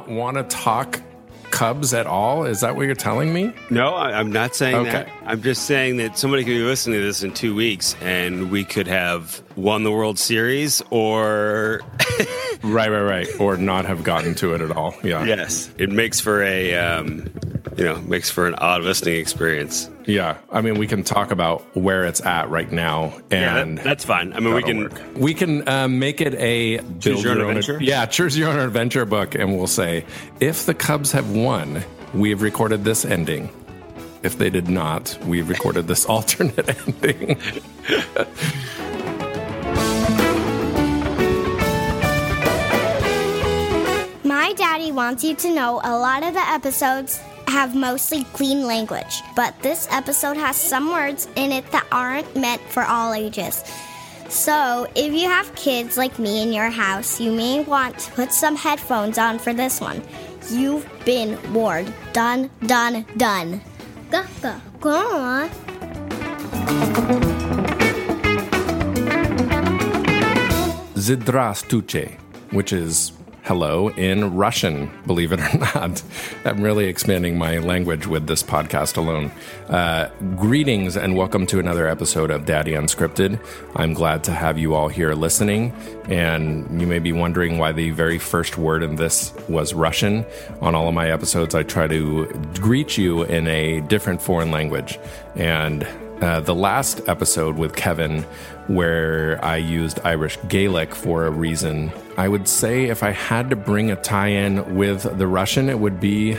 not want to talk Cubs at all? Is that what you're telling me? No, I'm not saying Okay. that. I'm just saying that somebody could be listening to this in two weeks and we could have won the World Series or. Right, right, right. Or not have gotten to it at all. Yeah. yes. It makes for a. Um, you know, makes for an odd listening experience. Yeah. I mean, we can talk about where it's at right now. Yeah, And that- that's fine. I mean, we can. work. We can uh, make it a build your own own- adventure? yeah, choose your own adventure book, and we'll say if the Cubs have won, we have recorded this ending. If they did not, we've recorded this alternate ending. My daddy wants you to know a lot of the episodes have mostly clean language, but this episode has some words in it that aren't meant for all ages. So, if you have kids like me in your house, you may want to put some headphones on for this one. You've been warned. Done, done, done. Go, go, go on. Zdrastuche, which is hello in Russian, believe it or not. I'm really expanding my language with this podcast alone. Uh, greetings and welcome to another episode of Daddy Unscripted. I'm glad to have you all here listening. And you may be wondering why the very first word in this was Russian. On all of my episodes, I try to greet you in a different foreign language. And uh, the last episode with Kevin, where I used Irish Gaelic for a reason, I would say if I had to bring a tie in with the Russian, it would be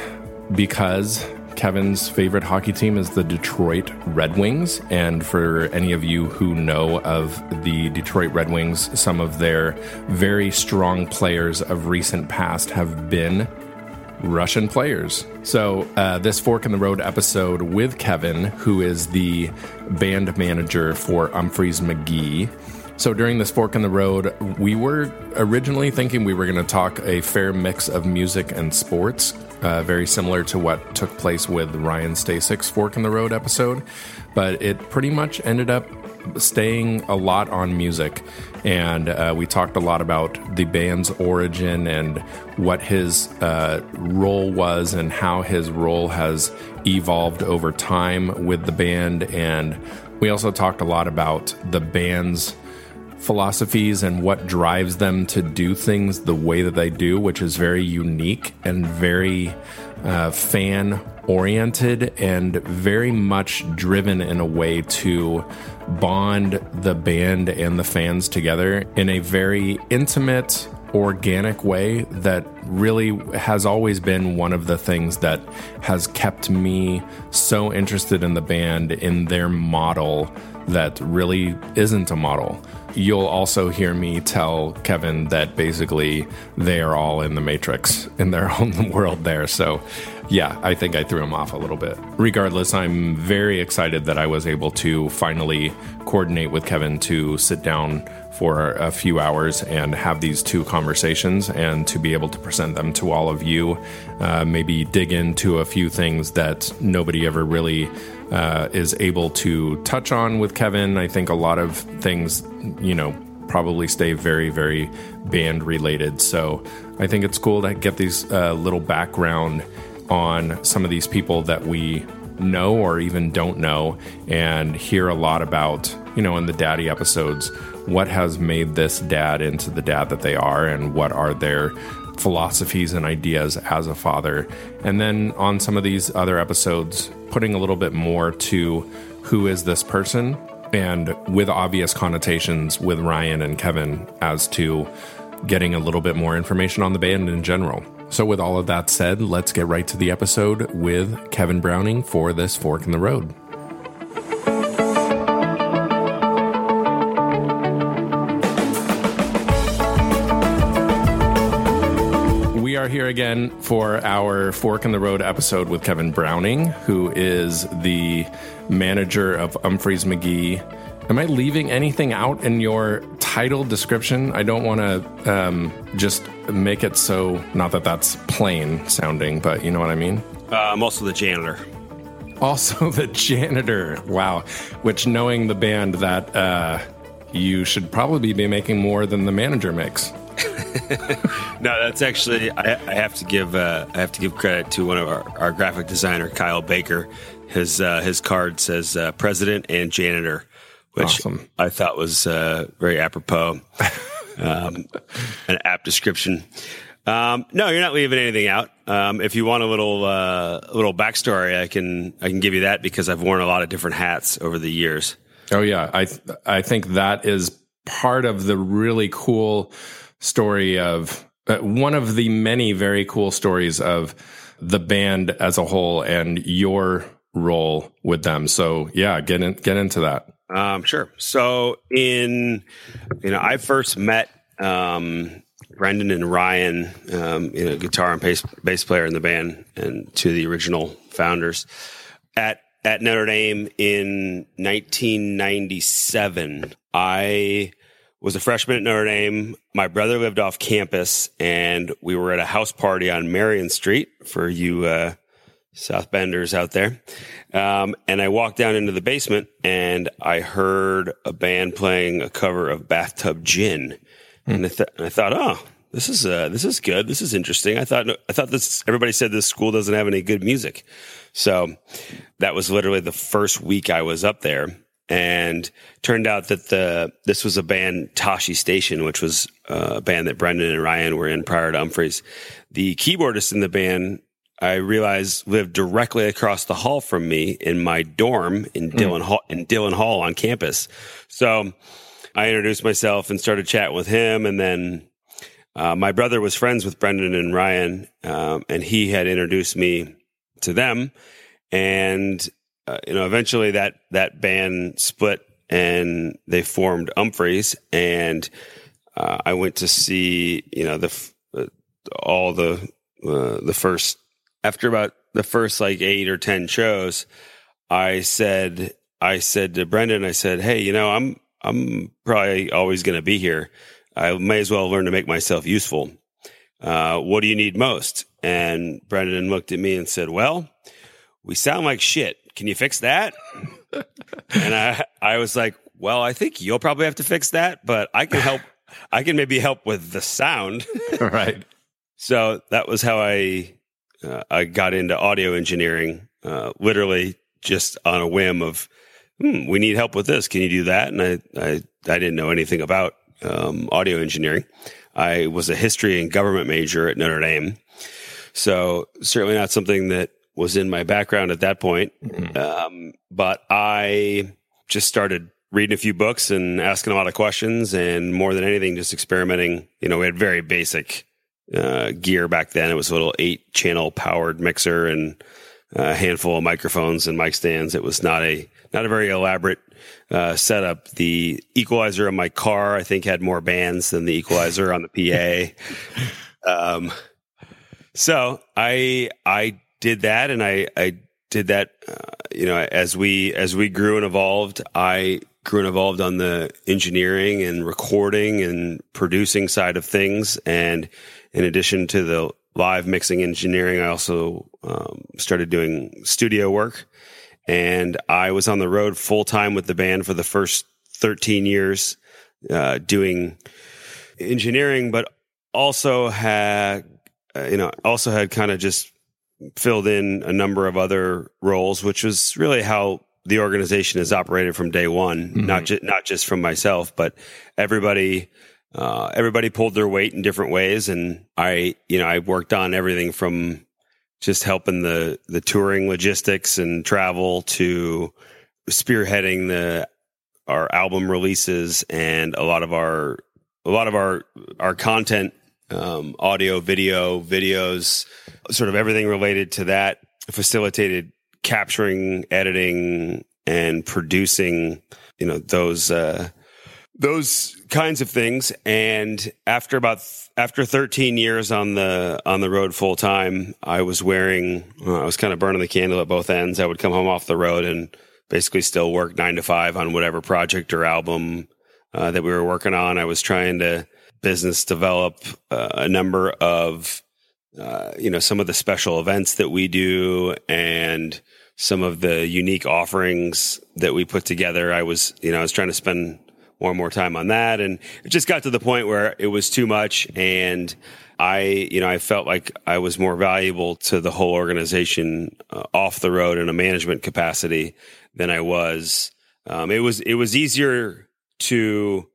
because Kevin's favorite hockey team is the Detroit Red Wings. And for any of you who know of the Detroit Red Wings, some of their very strong players of recent past have been Russian players. So, uh, this Fork in the Road episode with Kevin, who is the band manager for Umphrey's McGee. So, during this Fork in the Road, we were originally thinking we were going to talk a fair mix of music and sports, uh, very similar to what took place with Ryan Stasik's Fork in the Road episode. But it pretty much ended up staying a lot on music. And uh, we talked a lot about the band's origin and what his uh, role was and how his role has evolved over time with the band. And we also talked a lot about the band's philosophies and what drives them to do things the way that they do, which is very unique and very uh, fan oriented and very much driven in a way to bond the band and the fans together in a very intimate organic way that really has always been one of the things that has kept me so interested in the band in their model that really isn't a model. You'll also hear me tell Kevin that basically they are all in the Matrix in their own world there. So, yeah, I think I threw him off a little bit. Regardless, I'm very excited that I was able to finally coordinate with Kevin to sit down for a few hours and have these two conversations and to be able to present them to all of you. Uh, maybe dig into a few things that nobody ever really uh, is able to touch on with Kevin. I think a lot of things, you know, probably stay very, very band related. So I think it's cool to get these uh, little background on some of these people that we know or even don't know and hear a lot about, you know, in the daddy episodes, what has made this dad into the dad that they are and what are their philosophies and ideas as a father. And then on some of these other episodes, putting a little bit more to who is this person and with obvious connotations with Ryan and Kevin as to getting a little bit more information on the band in general. So, with all of that said, let's get right to the episode with Kevin Browning for this Fork in the Road. Are here again for our Fork in the Road episode with Kevin Browning, who is the manager of Umphrey's McGee. Am I leaving anything out in your title description? I don't want to um, just make it so, not that that's plain sounding, but you know what I mean? Uh, I'm also the janitor. Also, the janitor. Wow. Which, knowing the band, that uh, you should probably be making more than the manager makes. no, that's actually I, I have to give uh, I have to give credit to one of our, our graphic designer Kyle Baker. His uh, his card says uh, president and janitor, which Awesome. I thought was uh, very apropos, um, an apt description. Um, no, you're not leaving anything out. Um, if you want a little uh, little backstory, I can I can give you that because I've worn a lot of different hats over the years. Oh yeah, I th- I think that is part of the really cool story of uh, one of the many very cool stories of the band as a whole and your role with them. So yeah, get in, get into that. Um, sure. So in, you know, I first met um, Brendan and Ryan, um, you know, guitar and bass, bass player in the band, and two of the original founders at at Notre Dame in 1997. I was a freshman at Notre Dame. My brother lived off campus, and we were at a house party on Marion Street for you uh, South Benders out there. Um, and I walked down into the basement, and I heard a band playing a cover of Bathtub Gin, and I, th- and I thought, oh. This is uh, this is good. This is interesting. I thought I thought this. Everybody said this school doesn't have any good music, so that was literally the first week I was up there and turned out that the this was a band Tashi Station, which was uh, a band that Brendan and Ryan were in prior to Umphrey's. The keyboardist in the band, I realized, lived directly across the hall from me in my dorm in Dillon Hall in Dillon Hall on campus. So I introduced myself and started chatting with him, and then. Uh, my brother was friends with Brendan and Ryan, um, and he had introduced me to them. And uh, you know, eventually that that band split and they formed Umphrey's, and uh, I went to see you know the uh, all the uh, the first after about the first like eight or ten shows. I said I said to Brendan, I said, hey, you know, I'm I'm probably always going to be here. I may as well learn to make myself useful. Uh, what do you need most? And Brendan looked at me and said, well, we sound like shit. Can you fix that? and I, I was like, well, I think you'll probably have to fix that, but I can help. I can maybe help with the sound. right. So that was how I, uh, I got into audio engineering, uh, literally just on a whim of, hmm, we need help with this. Can you do that? And I, I, I didn't know anything about, um, audio engineering. I was a history and government major at Notre Dame. So certainly not something that was in my background at that point. Um, but I just started reading a few books and asking a lot of questions and more than anything, just experimenting. You know, we had very basic, uh, gear back then. It was a little eight channel powered mixer and a handful of microphones and mic stands. It was not a, not a very elaborate, uh, setup. The equalizer in my car, I think had more bands than the equalizer on the PA. Um, so I I did that, and I I did that. Uh, you know, as we as we grew and evolved, I grew and evolved on the engineering and recording and producing side of things. And in addition to the live mixing engineering, I also um, started doing studio work. And I was on the road full time with the band for the first 13 years, uh, doing engineering, but also had uh, you know, also had kind of just filled in a number of other roles, which was really how the organization has operated from day one. Not just not just from myself, but everybody. Uh, everybody pulled their weight in different ways, and I, you know, I worked on everything from just helping the the touring logistics and travel to spearheading the our album releases and a lot of our a lot of our our content um, audio, video, videos, sort of everything related to that facilitated capturing, editing, and producing, you know, those, uh, those kinds of things. And after about, after 13 years on the, on the road full time, I was wearing, I was kind of burning the candle at both ends. I would come home off the road and basically still work nine to five on whatever project or album, uh, that we were working on. I was trying to, business develop uh, a number of uh, you know some of the special events that we do and some of the unique offerings that we put together i was you know i was trying to spend more and more time on that. And it just got to the point where it was too much. And I, you know, I felt like I was more valuable to the whole organization uh, off the road in a management capacity than I was. Um, it was, it was easier to,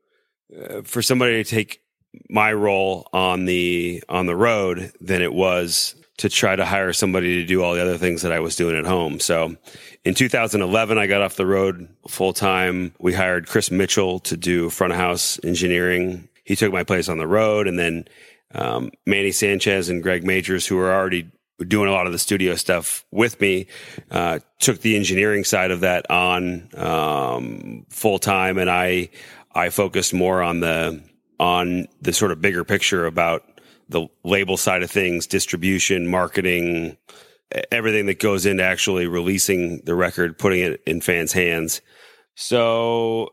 uh, for somebody to take my role on the, on the road than it was to try to hire somebody to do all the other things that I was doing at home. So in 2011, I got off the road full time. We hired Chris Mitchell to do front of house engineering. He took my place on the road and then, um, Manny Sanchez and Greg Majors, who were already doing a lot of the studio stuff with me, uh, took the engineering side of that on, um, full time. And I, I focused more on the, on the sort of bigger picture about the label side of things, distribution, marketing, everything that goes into actually releasing the record, putting it in fans' hands. So,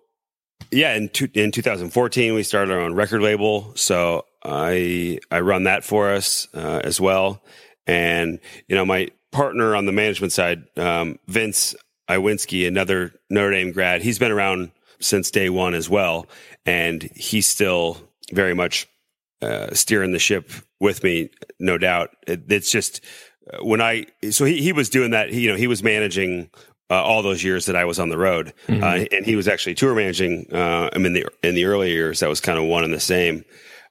yeah, in two, in 2014 we started our own record label. So I I run that for us uh, as well, and you know my partner on the management side, um, Vince Iwinski, another Notre Dame grad. He's been around since day one as well, and he's still very much uh, steering the ship with me, no doubt. It, it's just uh, when I so he he was doing that. He, you know, he was managing uh, all those years that I was on the road, mm-hmm. uh, and he was actually tour managing. Uh, I mean, the in the early years, that was kind of one and the same.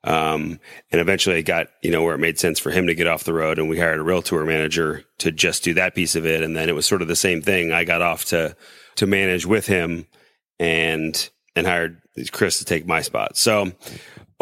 Um, and eventually it got, you know, where it made sense for him to get off the road and we hired a real tour manager to just do that piece of it. And then it was sort of the same thing. I got off to, to manage with him and, and hired Chris to take my spot. So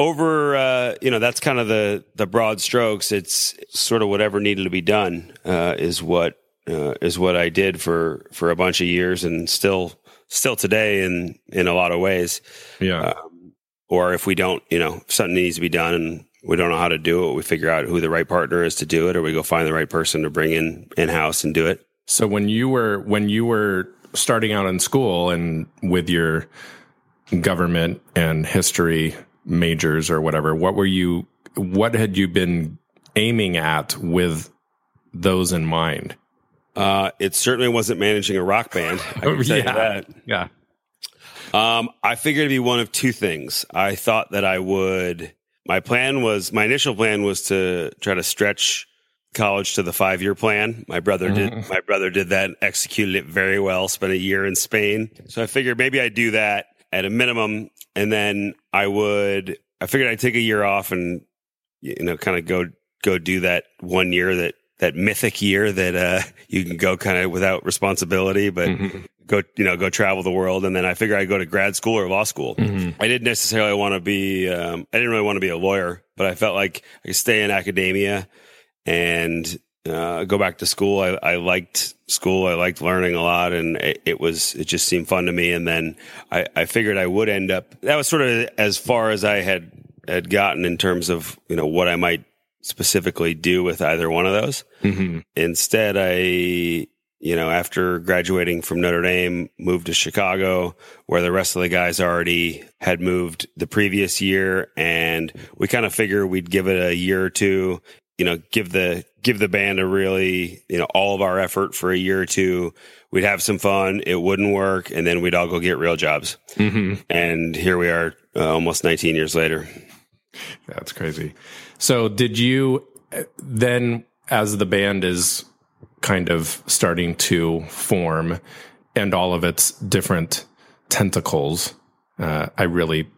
over uh, you know that's kind of the the broad strokes. It's sort of whatever needed to be done uh, is what uh, is what I did for for a bunch of years and still still today in in a lot of ways. Yeah. Um, or if we don't you know if something needs to be done and we don't know how to do it we figure out who the right partner is to do it or we go find the right person to bring in in house and do it. So when you were when you were starting out in school and with your government and history majors or whatever, what were you, what had you been aiming at with those in mind? Uh, it certainly wasn't managing a rock band. I can tell yeah. Yeah. Um, I figured it'd be one of two things. I thought that I would, my plan was, my initial plan was to try to stretch college to the five year plan. My brother did, mm-hmm. my brother did that executed it very well, spent a year in Spain. So I figured maybe I'd do that at a minimum and then I would I figured I'd take a year off and you know kind of go go do that one year that that mythic year that uh, you can go kind of without responsibility, but mm-hmm. go you know go travel the world. And then I figure I'd go to grad school or law school. Mm-hmm. I didn't necessarily want to be um, I didn't really want to be a lawyer, but I felt like I could stay in academia and uh, go back to school. I, I, liked school. I liked learning a lot, and it, it, was it just seemed fun to me. And then I, I figured I would end up. That was sort of as far as I had had gotten in terms of you know what I might specifically do with either one of those. Mm-hmm. Instead, I you know after graduating from Notre Dame, moved to Chicago, where the rest of the guys already had moved the previous year, and we kind of figure we'd give it a year or two you know, give the give the band a really, you know, all of our effort for a year or two. We'd have some fun. It wouldn't work, and then we'd all go get real jobs. Mm-hmm. And here we are, uh, almost 19 years later. That's crazy. So, did you then, as the band is kind of starting to form, and all of its different tentacles? Uh, I really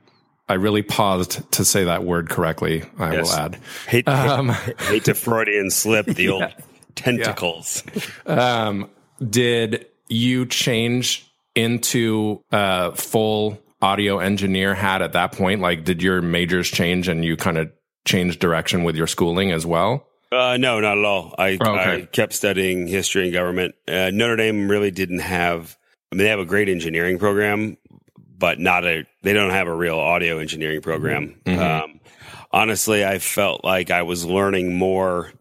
I really paused to say that word correctly. I yes. will add. Hate, um, hate, hate, to Freudian slip the yeah. old tentacles. Yeah. Um, did you change into a full audio engineer hat at that point? Like, did your majors change and you kind of changed direction with your schooling as well? Uh, no, not at all. I, oh, okay. I kept studying history and government. Uh, Notre Dame really didn't have. I mean, they have a great engineering program, but not a they don't have a real audio engineering program. Mm-hmm. Um, honestly, I felt like I was learning more.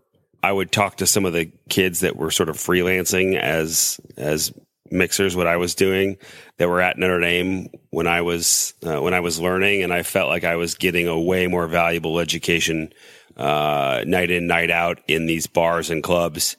I would talk to some of the kids that were sort of freelancing as as mixers what I was doing that were at Notre Dame when I was uh, when I was learning and I felt like I was getting a way more valuable education uh, night in night out in these bars and clubs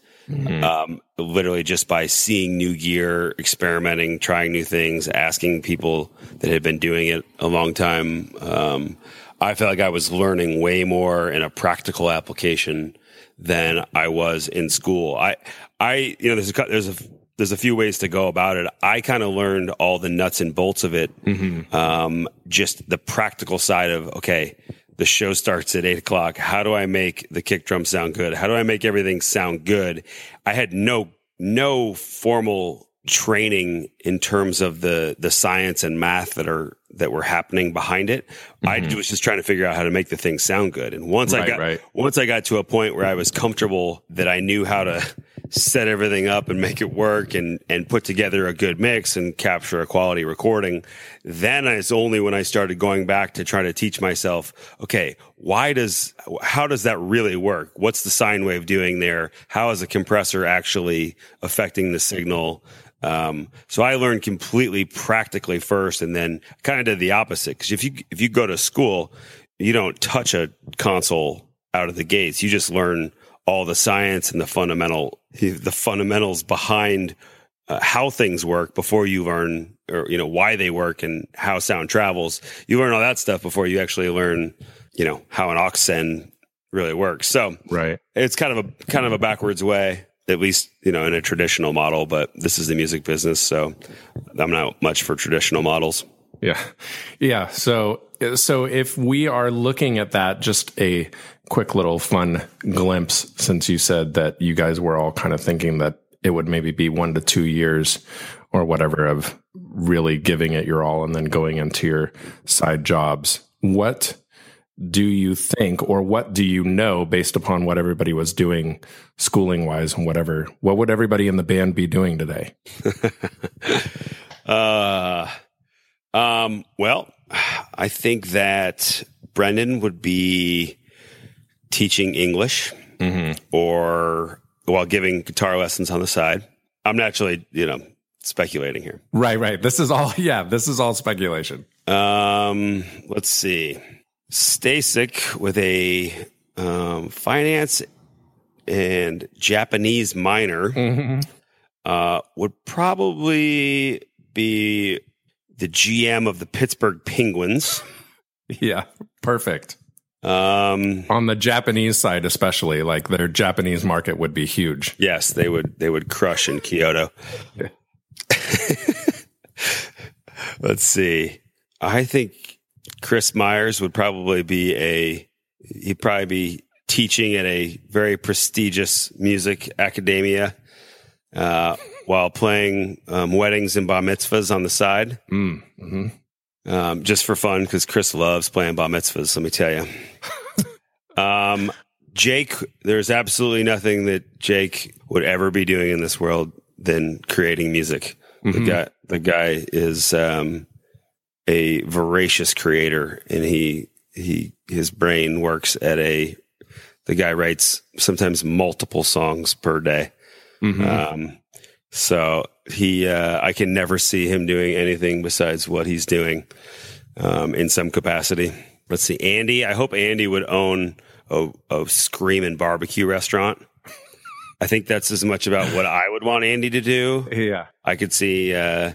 Um, literally just by seeing new gear, experimenting, trying new things, asking people that had been doing it a long time. Um, I felt like I was learning way more in a practical application than I was in school. I, I, you know, there's a, there's a, there's a few ways to go about it. I kind of learned all the nuts and bolts of it. Um, just the practical side of, okay, the show starts at eight o'clock. How do I make the kick drum sound good? How do I make everything sound good? I had no, no formal training in terms of the, the science and math that are, that were happening behind it. I mm-hmm. was just trying to figure out how to make the thing sound good. And once I got, right. once I got to a point where I was comfortable that I knew how to set everything up and make it work and, and put together a good mix and capture a quality recording, then it's only when I started going back to try to teach myself, okay, why does, how does that really work? What's the sine wave doing there? How is a compressor actually affecting the signal? Um, so I learned completely practically first and then kind of did the opposite. Cause if you, if you go to school, you don't touch a console out of the gates. You just learn all the science and the fundamental, the fundamentals behind uh, how things work before you learn or, you know, why they work and how sound travels. You learn all that stuff before you actually learn, you know, how an aux send really works. So Right. it's kind of a kind of a backwards way at least you know in a traditional model but this is the music business so i'm not much for traditional models Yeah. Yeah. So, so if we are looking at that, just a quick little fun glimpse, since you said that you guys were all kind of thinking that it would maybe be one to two years or whatever of really giving it your all and then going into your side jobs. What do you think, or what do you know based upon what everybody was doing schooling wise and whatever? What would everybody in the band be doing today? uh um well i think that brendan would be teaching english or while giving guitar lessons on the side i'm naturally you know speculating here Right, right. This is all, yeah, this is all speculation. Um, let's see. Stasik with a um, finance and Japanese minor uh, would probably be the GM of the Pittsburgh Penguins. Yeah, perfect. Um, On the Japanese side, especially, like their Japanese market would be huge. yes, they would they would crush in Kyoto. Let's see. I think Kris Myers would probably be a he'd probably be teaching at a very prestigious music academia uh, while playing um, weddings and bar mitzvahs on the side, Mm, hmm um, just for fun because Chris loves playing bar mitzvahs. Let me tell you. um, Jake, there's absolutely nothing that Jake would ever be doing in this world than creating music. The guy, the guy is um, a voracious creator, and he he his brain works at a. The guy writes sometimes multiple songs per day. Um, so he, uh, I can never see him doing anything besides what he's doing, um, in some capacity. Let's see, Andy. I hope Andy would own a, a screaming barbecue restaurant. I think that's as much about what I would want Andy to do. Yeah. I could see uh,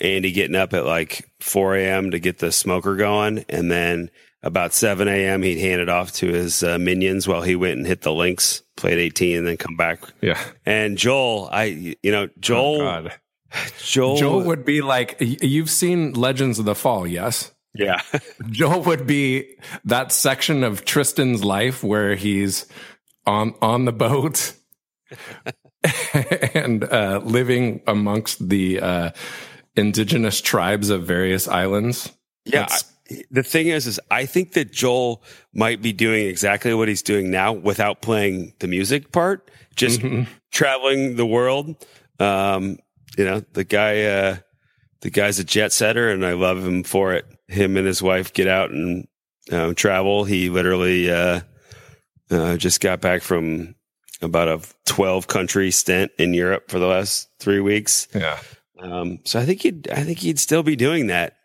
Andy getting up at like 4 a.m. to get the smoker going, and then about 7 a.m. he'd hand it off to his uh, minions while he went and hit the links, played 18, and then come back. Yeah. And Joel, I, you know, Joel, Oh, God. Joel, Joel would be like, you've seen Legends of the Fall, yes? yeah, Joel would be that section of Tristan's life where he's on on the boat and uh, living amongst the uh, indigenous tribes of various islands. yeah. That's- I- the thing is, is I think that Joel might be doing exactly what he's doing now without playing the music part, just traveling the world. Um, you know, the guy, uh, the guy's a jet setter and I love him for it. Him and his wife get out and um, travel. He literally, uh, uh, just got back from about a 12 country stint in Europe for the last three weeks. yeah. Um, so I think he'd, I think he'd still be doing that.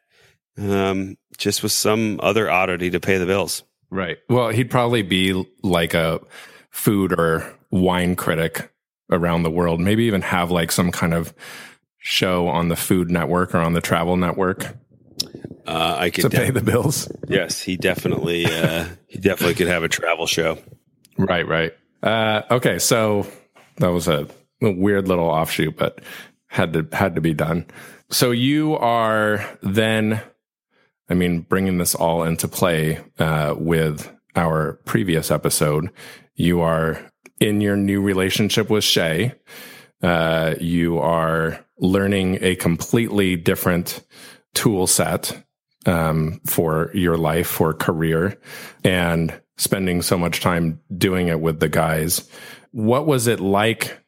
Um, just with some other oddity to pay the bills. Right. Well, he'd probably be like a food or wine critic around the world. Maybe even have like some kind of show on the Food Network or on the Travel Network Uh, I could to pay the bills. yes, he definitely uh, he definitely could have a travel show. Right, right. Uh, okay, so that was a, a weird little offshoot, but had to had to be done. So you are then, I mean, bringing this all into play uh, with our previous episode. You are in your new relationship with Shay. Uh, you are learning a completely different tool set um, for your life, for career, and spending so much time doing it with the guys. What was it like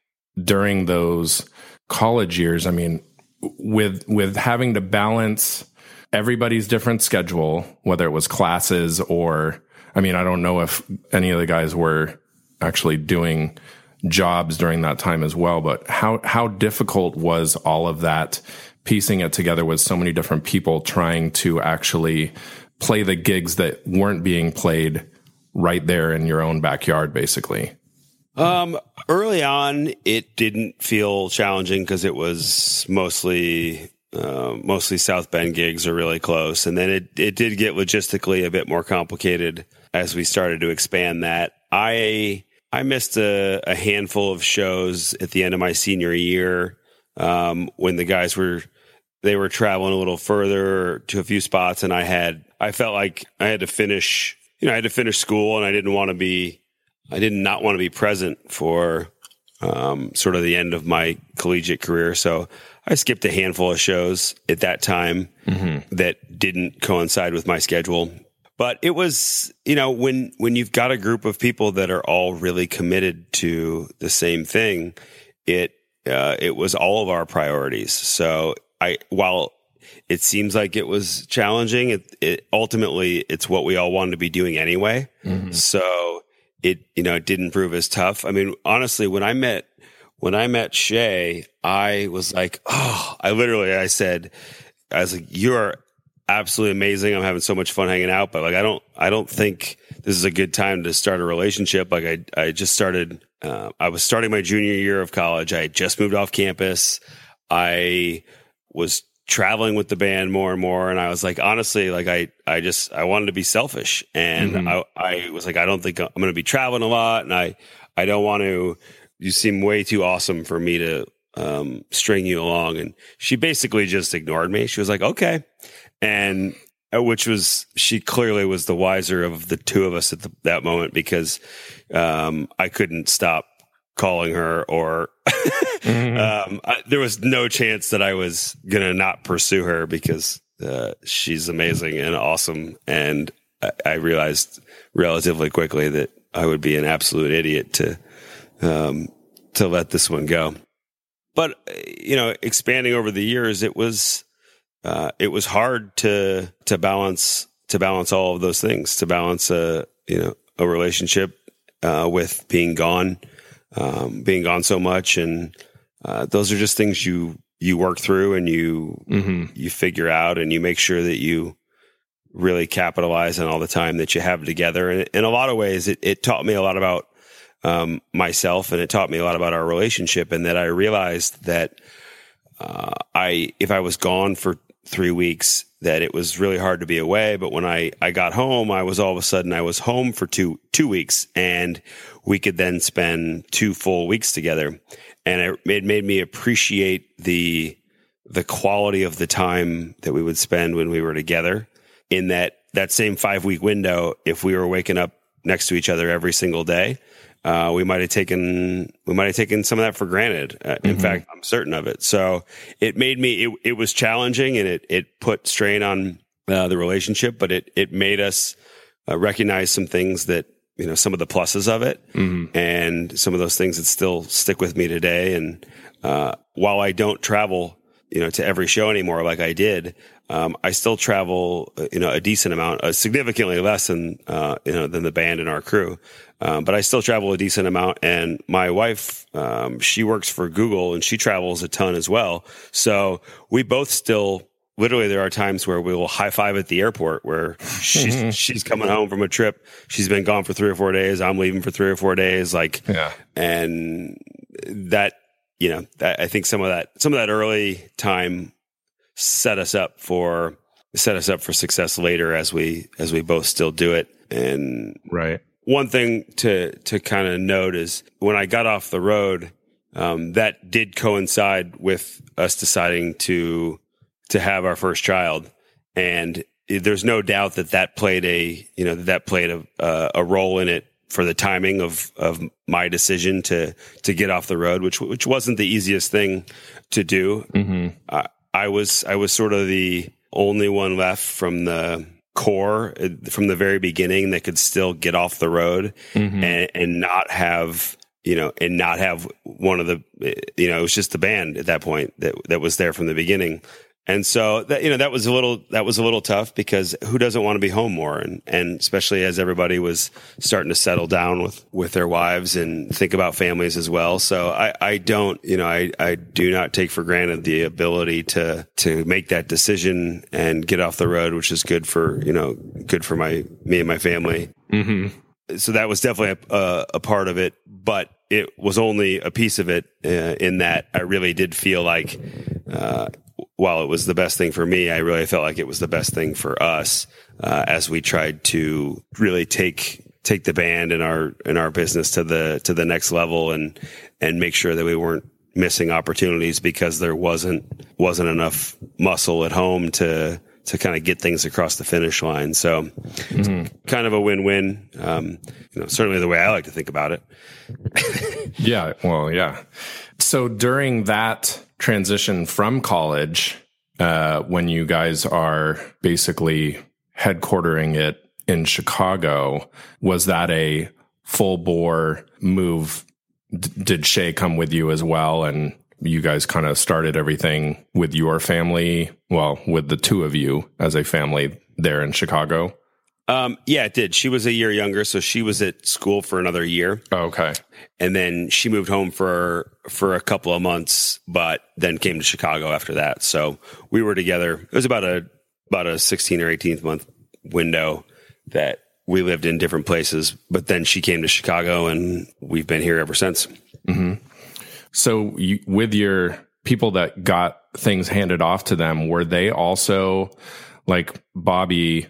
during those college years? I mean, with with having to balance everybody's different schedule, whether it was classes or I mean, I don't know if any of the guys were actually doing jobs during that time as well, but how how difficult was all of that piecing it together with so many different people trying to actually play the gigs that weren't being played right there in your own backyard basically. Um, early on, it didn't feel challenging because it was mostly uh, mostly South Bend gigs are really close, and then it it did get logistically a bit more complicated as we started to expand that. I I missed a, a handful of shows at the end of my senior year um, when the guys were they were traveling a little further to a few spots, and I had I felt like I had to finish you know I had to finish school, and I didn't want to be I did not not want to be present for um, sort of the end of my collegiate career. So I skipped a handful of shows at that time that didn't coincide with my schedule. But it was, you know, when when you've got a group of people that are all really committed to the same thing, it uh, it was all of our priorities. So I while it seems like it was challenging, it, it ultimately it's what we all wanted to be doing anyway. So it you know it didn't prove as tough. I mean, honestly, when I met when I met Shay, I was like, oh, I literally I said, I was like, you are absolutely amazing. I'm having so much fun hanging out, but like I don't I don't think this is a good time to start a relationship. Like I I just started uh, I was starting my junior year of college. I had just moved off campus. I was traveling with the band more and more and I was like honestly like I I just I wanted to be selfish and I I was like I don't think I'm going to be traveling a lot and I I don't want to you seem way too awesome for me to um string you along. And she basically just ignored me. She was like okay. And uh, which was she clearly was the wiser of the two of us at the, that moment because um I couldn't stop calling her or um, I, there was no chance that I was gonna not pursue her because uh, she's amazing and awesome, and I, I realized relatively quickly that I would be an absolute idiot to um, to let this one go. But you know, expanding over the years, it was uh, it was hard to to balance to balance all of those things, to balance a you know a relationship uh, with being gone, um, being gone so much, and uh, those are just things you you work through and you Mm-hmm. you figure out and you make sure that you really capitalize on all the time that you have together. And in a lot of ways, it, it taught me a lot about um, myself and it taught me a lot about our relationship. And that I realized that uh, I, if I was gone for three weeks, that it was really hard to be away. But when I, I got home, I was all of a sudden, I was home for two, two weeks and we could then spend two full weeks together. And it made, made me appreciate the, the quality of the time that we would spend when we were together in that, that same five week window. If we were waking up next to each other every single day, uh, we might have taken we might have taken some of that for granted. Uh, in fact, I'm certain of it. So it made me it, it was challenging and it it put strain on uh, the relationship, but it it made us uh, recognize some things that you know some of the pluses of it and some of those things that still stick with me today. And uh, while I don't travel, you know, to every show anymore like I did, um, I still travel, uh, you know, a decent amount, uh, significantly less than uh, you know than the band and our crew. Um, but I still travel a decent amount, and my wife, um, she works for Google, and she travels a ton as well. So we both still literally there are times where we will high five at the airport where she's she's coming home from a trip she's been gone for three or four days i'm leaving for three or four days like Yeah. and that you know, that, I think some of that some of that early time set us up for set us up for success later as we as we both still do it. And right. One thing to to kind of note is when I got off the road, um, that did coincide with us deciding to to have our first child, and there's no doubt that that played a you know that played a uh, a role in it for the timing of of my decision to to get off the road, which which wasn't the easiest thing to do. Mm-hmm. Uh, I was I was sort of the only one left from the core uh, from the very beginning that could still get off the road mm-hmm. and, and not have you know and not have one of the you know it was just the band at that point that that was there from the beginning and so that, you know, that was a little, that was a little tough because who doesn't want to be home more? And, and especially as everybody was starting to settle down with, with their wives and think about families as well. So I, I don't, you know, I, I do not take for granted the ability to, to make that decision and get off the road, which is good for, you know, good for my, me and my family. Mm-hmm. So that was definitely a, a, part of it, but it was only a piece of it uh, in that I really did feel like, uh, while it was the best thing for me, I really felt like it was the best thing for us uh, as we tried to really take take the band and our and our business to the to the next level and and make sure that we weren't missing opportunities because there wasn't wasn't enough muscle at home to to kind of get things across the finish line. So mm-hmm. kind of a win-win. Um, you know, certainly the way I like to think about it. yeah. Well, yeah. So during that transition from college uh, when you guys are basically headquartering it in Chicago. Was that a full bore move? D- did Shay come with you as well? And you guys kind of started everything with your family, well, with the two of you as a family there in Chicago? Um, yeah, it did. She was a year younger, so she was at school for another year. Oh, okay. And then she moved home for for a couple of months, but then came to Chicago after that. So we were together. It was about a about a 16 or 18 month window that we lived in different places, but then she came to Chicago and we've been here ever since. Mm-hmm. So you, with your people that got things handed off to them, were they also like Bobby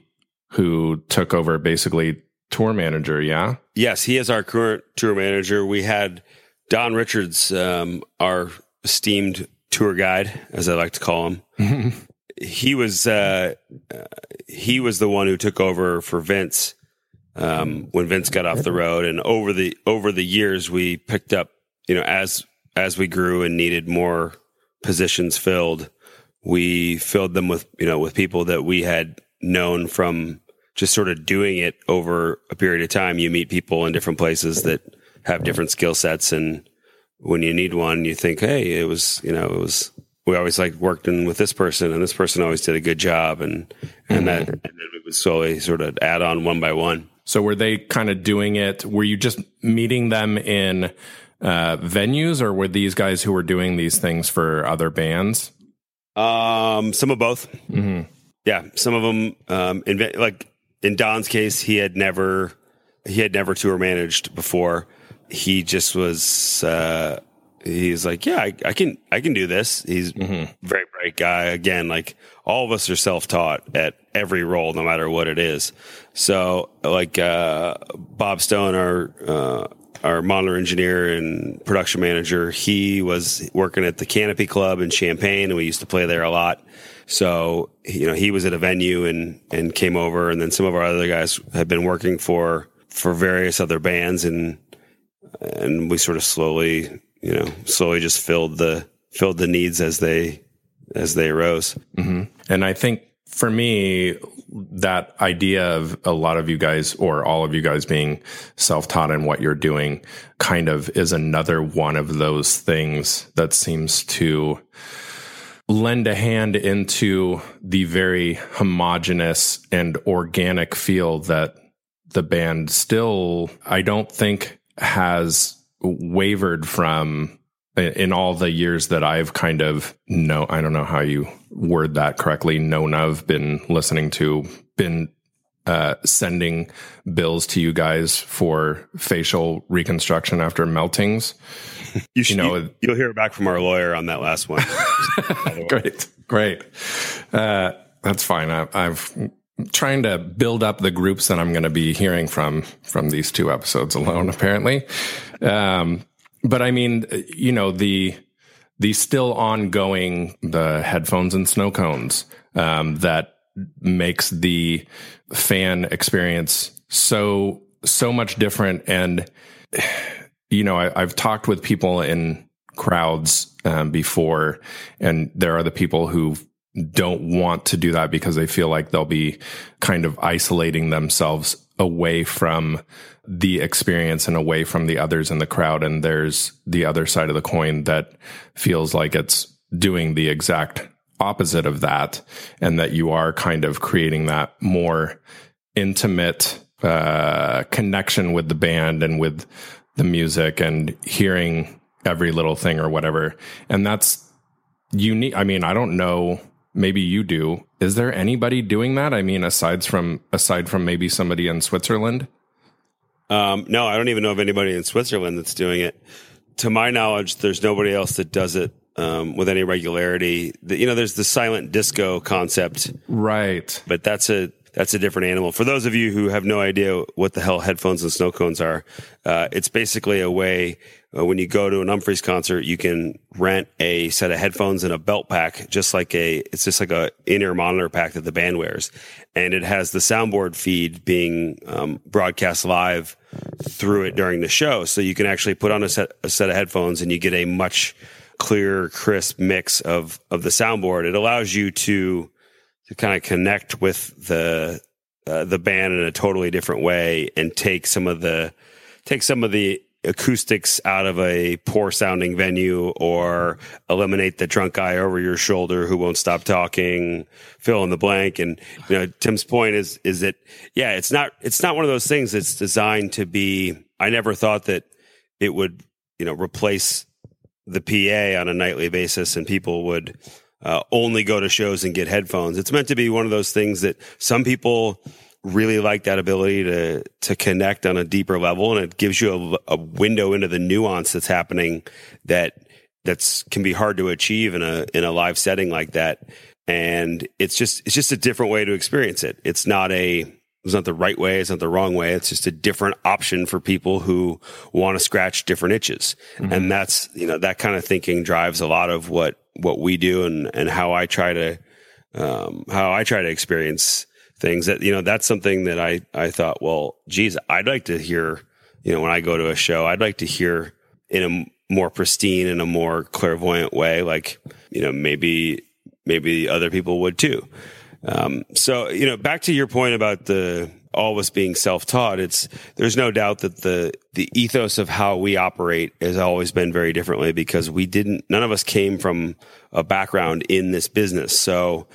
who took over basically tour manager. Yeah. Yes, he is our current tour manager. We had Don Richards, um, our esteemed tour guide, as I like to call him. he was uh, uh, he was the one who took over for Vince um, when Vince got off the road, and over the over the years we picked up. You know, as as we grew and needed more positions filled, we filled them with you know with people that we had known from just sort of doing it over a period of time. You meet people in different places that have different skill sets, and when you need one, you think, hey, it was you know it was. We always like worked in with this person, and this person always did a good job, and and mm-hmm. that and then it was slowly sort of add on one by one. So were they kind of doing it? Were you just meeting them in uh, venues, or were these guys who were doing these things for other bands? Um, some of both. Mm-hmm yeah, some of them, um, like in Don's case, he had never, he had never tour managed before. He just was, uh, he's like, yeah, I, I, can, I can do this. He's mm-hmm. very bright guy. Again, like all of us are self taught at every role, no matter what it is. So like, uh, Bob Stone, our, uh, our monitor engineer and production manager, he was working at the Canopy Club in Champaign, and we used to play there a lot. So, you know, he was at a venue and, and came over. And then some of our other guys had been working for, for various other bands and, and we sort of slowly, you know, slowly just filled the, filled the needs as they, as they arose. Mm-hmm. And I think for me, that idea of a lot of you guys or all of you guys being self taught in what you're doing kind of is another one of those things that seems to lend a hand into the very homogenous and organic feel that the band still, I don't think, has wavered from in all the years that I've kind of know, I don't know how you word that correctly, known of, been listening to, been uh, sending bills to you guys for facial reconstruction after meltings. You, should, know- you, you'll hear back from our lawyer on that last one. great, great. Uh, that's fine. I, I've trying to build up the groups that I'm going to be hearing from from these two episodes alone. Apparently, um, but I mean, you know the the still ongoing the headphones and snow cones um, that makes the fan experience so so much different and you know I, i've talked with people in crowds um, before and there are the people who don't want to do that because they feel like they'll be kind of isolating themselves away from the experience and away from the others in the crowd and there's the other side of the coin that feels like it's doing the exact opposite of that and that you are kind of creating that more intimate uh, connection with the band and with the music and hearing every little thing or whatever. And that's unique. I mean, I don't know. Maybe you do. Is there anybody doing that? I mean, aside from aside from maybe somebody in Switzerland. Um, no, I don't even know of anybody in Switzerland that's doing it. To my knowledge, there's nobody else that does it um, with any regularity. The, you know, there's the silent disco concept, Right. but that's a that's a different animal. For those of you who have no idea what the hell headphones and snow cones are, uh, it's basically a way uh, when you go to an Umphrey's concert, you can rent a set of headphones and a belt pack, just like a it's just like a in-ear monitor pack that the band wears, and it has the soundboard feed being um, broadcast live through it during the show, so you can actually put on a set a set of headphones and you get a much clear, crisp mix of of the soundboard. It allows you to to kind of connect with the uh, the band in a totally different way and take some of the take some of the acoustics out of a poor sounding venue or eliminate the drunk guy over your shoulder who won't stop talking fill in the blank. And you know tim's point is is that yeah it's not it's not one of those things that's designed to be i never thought that it would you know replace the pa on a nightly basis and people would uh, only go to shows and get headphones. It's meant to be one of those things that some people really like that ability to to connect on a deeper level, and it gives you a, a window into the nuance that's happening that that's can be hard to achieve in a in a live setting like that. And it's just it's just a different way to experience it. It's not a it's not the right way. It's not the wrong way. It's just a different option for people who want to scratch different itches. And that's, you know, that kind of thinking drives a lot of what, what we do and, and how I try to, um, how I try to experience things that, you know, that's something that I, I thought, well, geez, I'd like to hear, you know, when I go to a show, I'd like to hear in a more pristine and a more clairvoyant way, like, you know, maybe, maybe other people would too. Um, so, you know, back to your point about the all of us being self-taught, it's there's no doubt that the the ethos of how we operate has always been very differently because we didn't none of us came from a background in this business. So,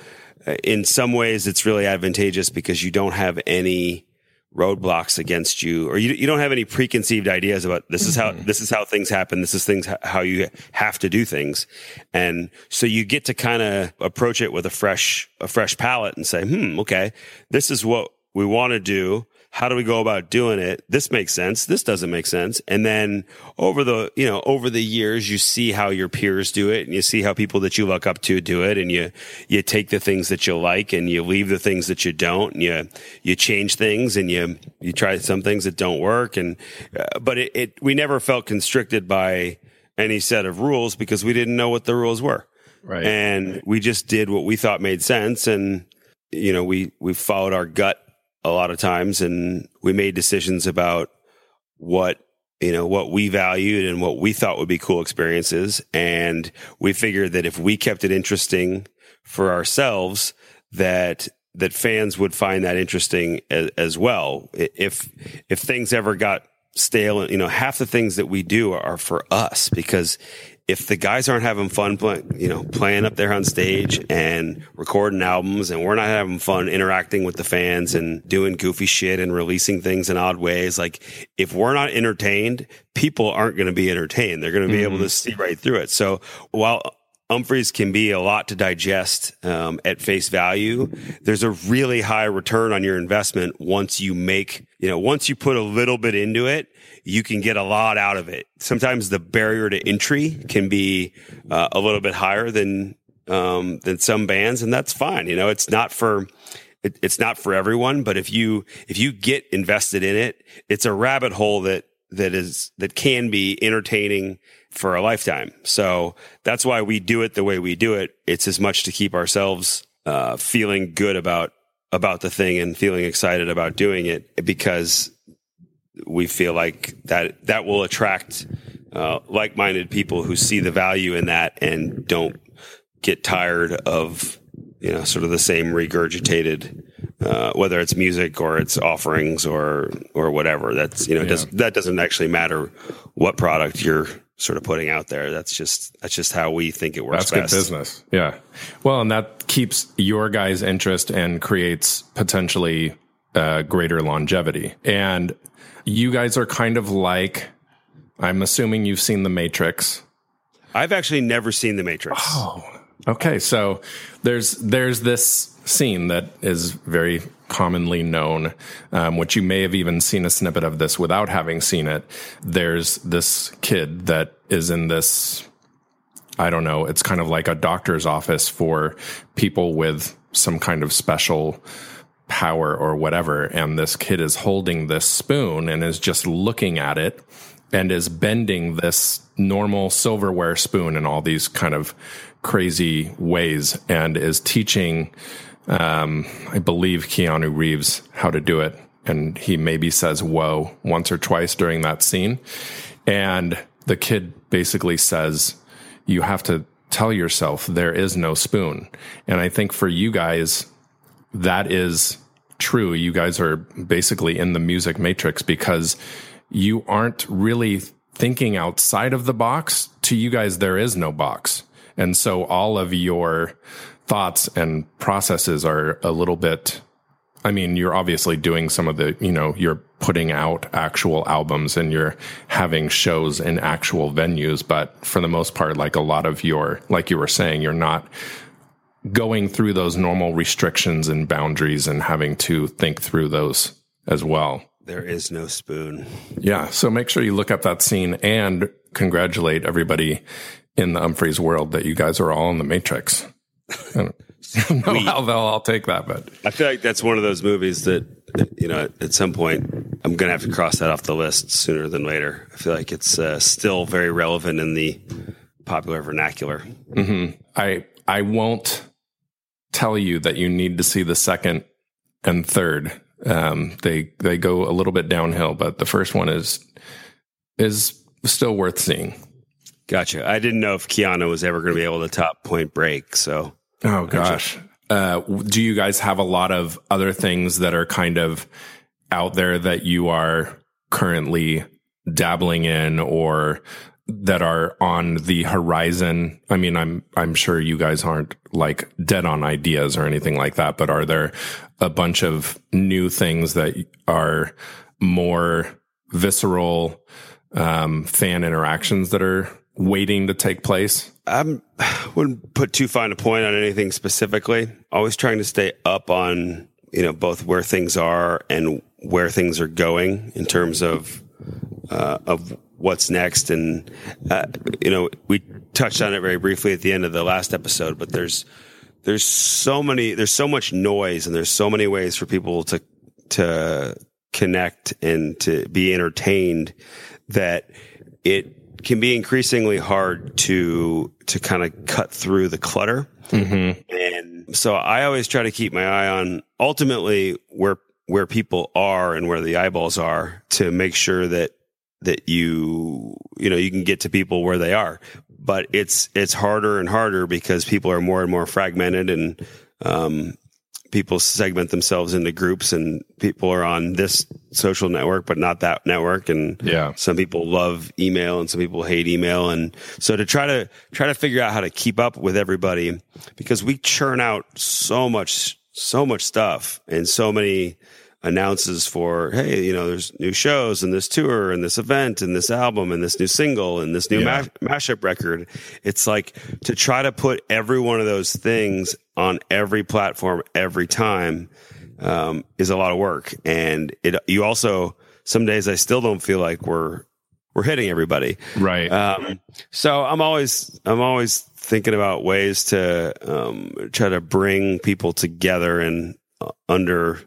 uh, in some ways, it's really advantageous because you don't have any roadblocks against you or you, you don't have any preconceived ideas about this is how this is how things happen this is things how you have to do things and so you get to kind of approach it with a fresh a fresh palette and say hmm okay this is what we want to do how do we go about doing it? This makes sense. This doesn't make sense. And then over the you know over the years you see how your peers do it and you see how people that you look up to do it and you you take the things that you like and you leave the things that you don't and you you change things and you you try some things that don't work. And uh, but it, it we never felt constricted by any set of rules because we didn't know what the rules were. Right. and we just did what we thought made sense. And you know we we followed our gut a lot of times and we made decisions about what you know what we valued and what we thought would be cool experiences. And we figured that if we kept it interesting for ourselves that that fans would find that interesting as, as well. If if things ever got stale you know half the things that we do are for us because if the guys aren't having fun playing, you know, playing up there on stage and recording albums and we're not having fun interacting with the fans and doing goofy shit and releasing things in odd ways, like if we're not entertained, people aren't going to be entertained. They're going to be able to see right through it. So while Umphrey's can be a lot to digest um, at face value. There's a really high return on your investment once you make, you know, once you put a little bit into it, you can get a lot out of it. Sometimes the barrier to entry can be uh, a little bit higher than um, than some bands, and that's fine. You know, it's not for it, it's not for everyone, but if you if you get invested in it, it's a rabbit hole that that is that can be entertaining for a lifetime. So that's why we do it the way we do it. It's as much to keep ourselves uh, feeling good about about the thing and feeling excited about doing it because we feel like that that will attract uh, like-minded people who see the value in that and don't get tired of you know sort of the same regurgitated uh, whether it's music or it's offerings or or whatever. That's you know yeah. does, that doesn't actually matter what product you're sort of putting out there. That's just that's just how we think it works that's best. good business. Yeah. Well and that keeps your guys interest and creates potentially uh, greater longevity. And you guys are kind of like i'm assuming you've seen the matrix i've actually never seen the matrix oh Okay, so there's there's this scene that is very commonly known, um, which you may have even seen a snippet of this without having seen it. There's this kid that is in this. I don't know. It's kind of like a doctor's office for people with some kind of special power or whatever. And this kid is holding this spoon and is just looking at it and is bending this normal silverware spoon in all these kind of crazy ways and is teaching, um, I believe, Keanu Reeves how to do it. And he maybe says, whoa, once or twice during that scene. And the kid basically says, you have to tell yourself there is no spoon. And I think for you guys, that is true. You guys are basically in the music matrix because you aren't really thinking outside of the box. To you guys, there is no box. And so all of your thoughts and processes are a little bit I mean, you're obviously doing some of the, you know, you're putting out actual albums and you're having shows in actual venues, but for the most part, like a lot of your, like you were saying, you're not going through those normal restrictions and boundaries and having to think through those as well. There is no spoon. Yeah. So make sure you look up that scene and congratulate everybody in the Umphrey's world that you guys are all in the Matrix. I don't know how they'll all take that, but I feel like that's one of those movies that you know at some point I'm going to have to cross that off the list sooner than later. I feel like it's uh, still very relevant in the popular vernacular. Mm-hmm. I I won't tell you that you need to see the second and third. Um, they they go a little bit downhill, but the first one is is still worth seeing. Gotcha. I didn't know if Keanu was ever going to be able to top Point Break. So, oh gosh, uh, do you guys have a lot of other things that are kind of out there that you are currently dabbling in or that are on the horizon? I mean, I'm I'm sure you guys aren't like dead on ideas or anything like that, but are there a bunch of new things that are more visceral um, fan interactions that are waiting to take place? I wouldn't put too fine a point on anything specifically. Always trying to stay up on you know both where things are and where things are going in terms of uh, of what's next. And uh, you know we touched on it very briefly at the end of the last episode, but there's there's so many there's so much noise and there's so many ways for people to to connect and to be entertained that it can be increasingly hard to to kind of cut through the clutter. Mm-hmm. And so I always try to keep my eye on ultimately where where people are and where the eyeballs are to make sure that that you you know you can get to people where they are. But it's it's harder and harder because people are more and more fragmented and um, people segment themselves into groups and people are on this social network but not that network. And yeah. some people love email and some people hate email. And so to try to try to figure out how to keep up with everybody because we churn out so much so much stuff and so many announces for, hey, you know, there's new shows and this tour and this event and this album and this new single and this new Yeah. ma- mashup record. It's like to try to put every one of those things on every platform every time um, is a lot of work. And it, you also, some days I still don't feel like we're, we're hitting everybody. Right. Um, so I'm always I'm always thinking about ways to um, try to bring people together and uh, under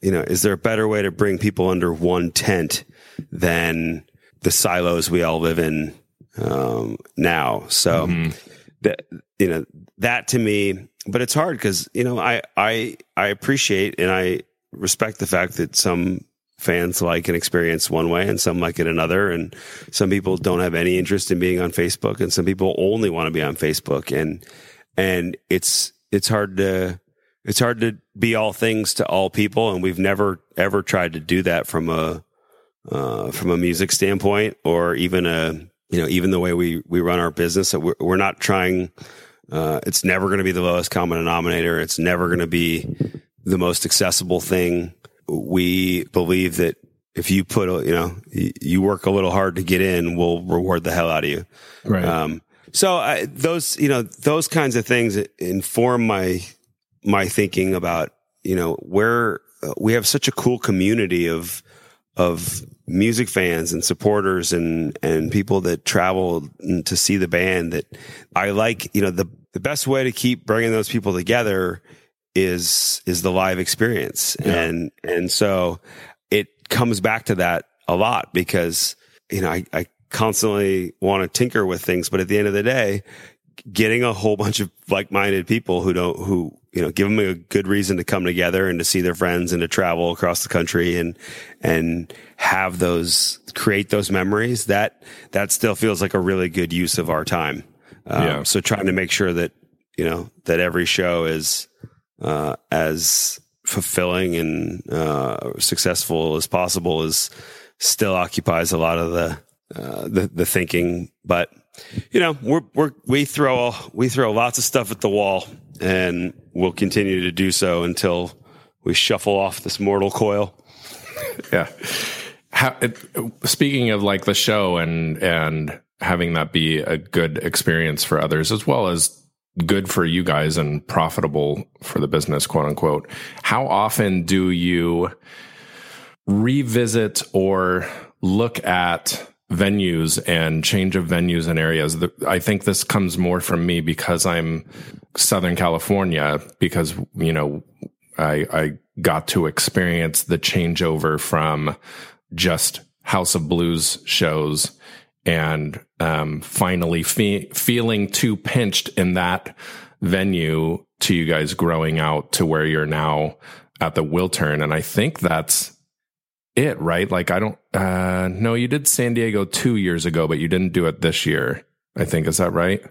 you know is there a better way to bring people under one tent than the silos we all live in um, now? So that you know that to me but it's hard because you know I I I appreciate and I respect the fact that some fans like an experience one way and some like it another. And some people don't have any interest in being on Facebook and some people only want to be on Facebook. And and it's it's hard to it's hard to be all things to all people and we've never ever tried to do that from a uh, from a music standpoint or even a you know even the way we we run our business. We're, we're not trying uh, it's never going to be the lowest common denominator. It's never going to be the most accessible thing. We believe that if you put a, you know you work a little hard to get in we'll reward the hell out of you. Right. um, so I, those, you know, those kinds of things inform my my thinking about, you know, where uh, we have such a cool community of of music fans and supporters and and people that travel to see the band that I like, you know, the the best way to keep bringing those people together is is the live experience. Yeah. And and so it comes back to that a lot because you know, I, I constantly want to tinker with things, but at the end of the day, getting a whole bunch of like-minded people who don't, who, you know, give them a good reason to come together and to see their friends and to travel across the country and, and have those, create those memories that, that still feels like a really good use of our time. Um, Yeah. So trying to make sure that, you know, that every show is, uh, as fulfilling and, uh, successful as possible is, still occupies a lot of the uh, the the thinking. But you know, we're we're we throw we throw lots of stuff at the wall, and we'll continue to do so until we shuffle off this mortal coil. yeah. How, it, speaking of like the show and and having that be a good experience for others as well as good for you guys and profitable for the business, quote unquote. How often do you revisit or look at venues and change of venues and areas. The- I think this comes more from me because I'm Southern California because, you know, I, I got to experience the changeover from just House of Blues shows and um, finally fe- feeling too pinched in that venue to you guys growing out to where you're now at the Wiltern. And I think that's it, right? Like, I don't, uh, no, you did San Diego two years ago, but you didn't do it this year. I think, is that right?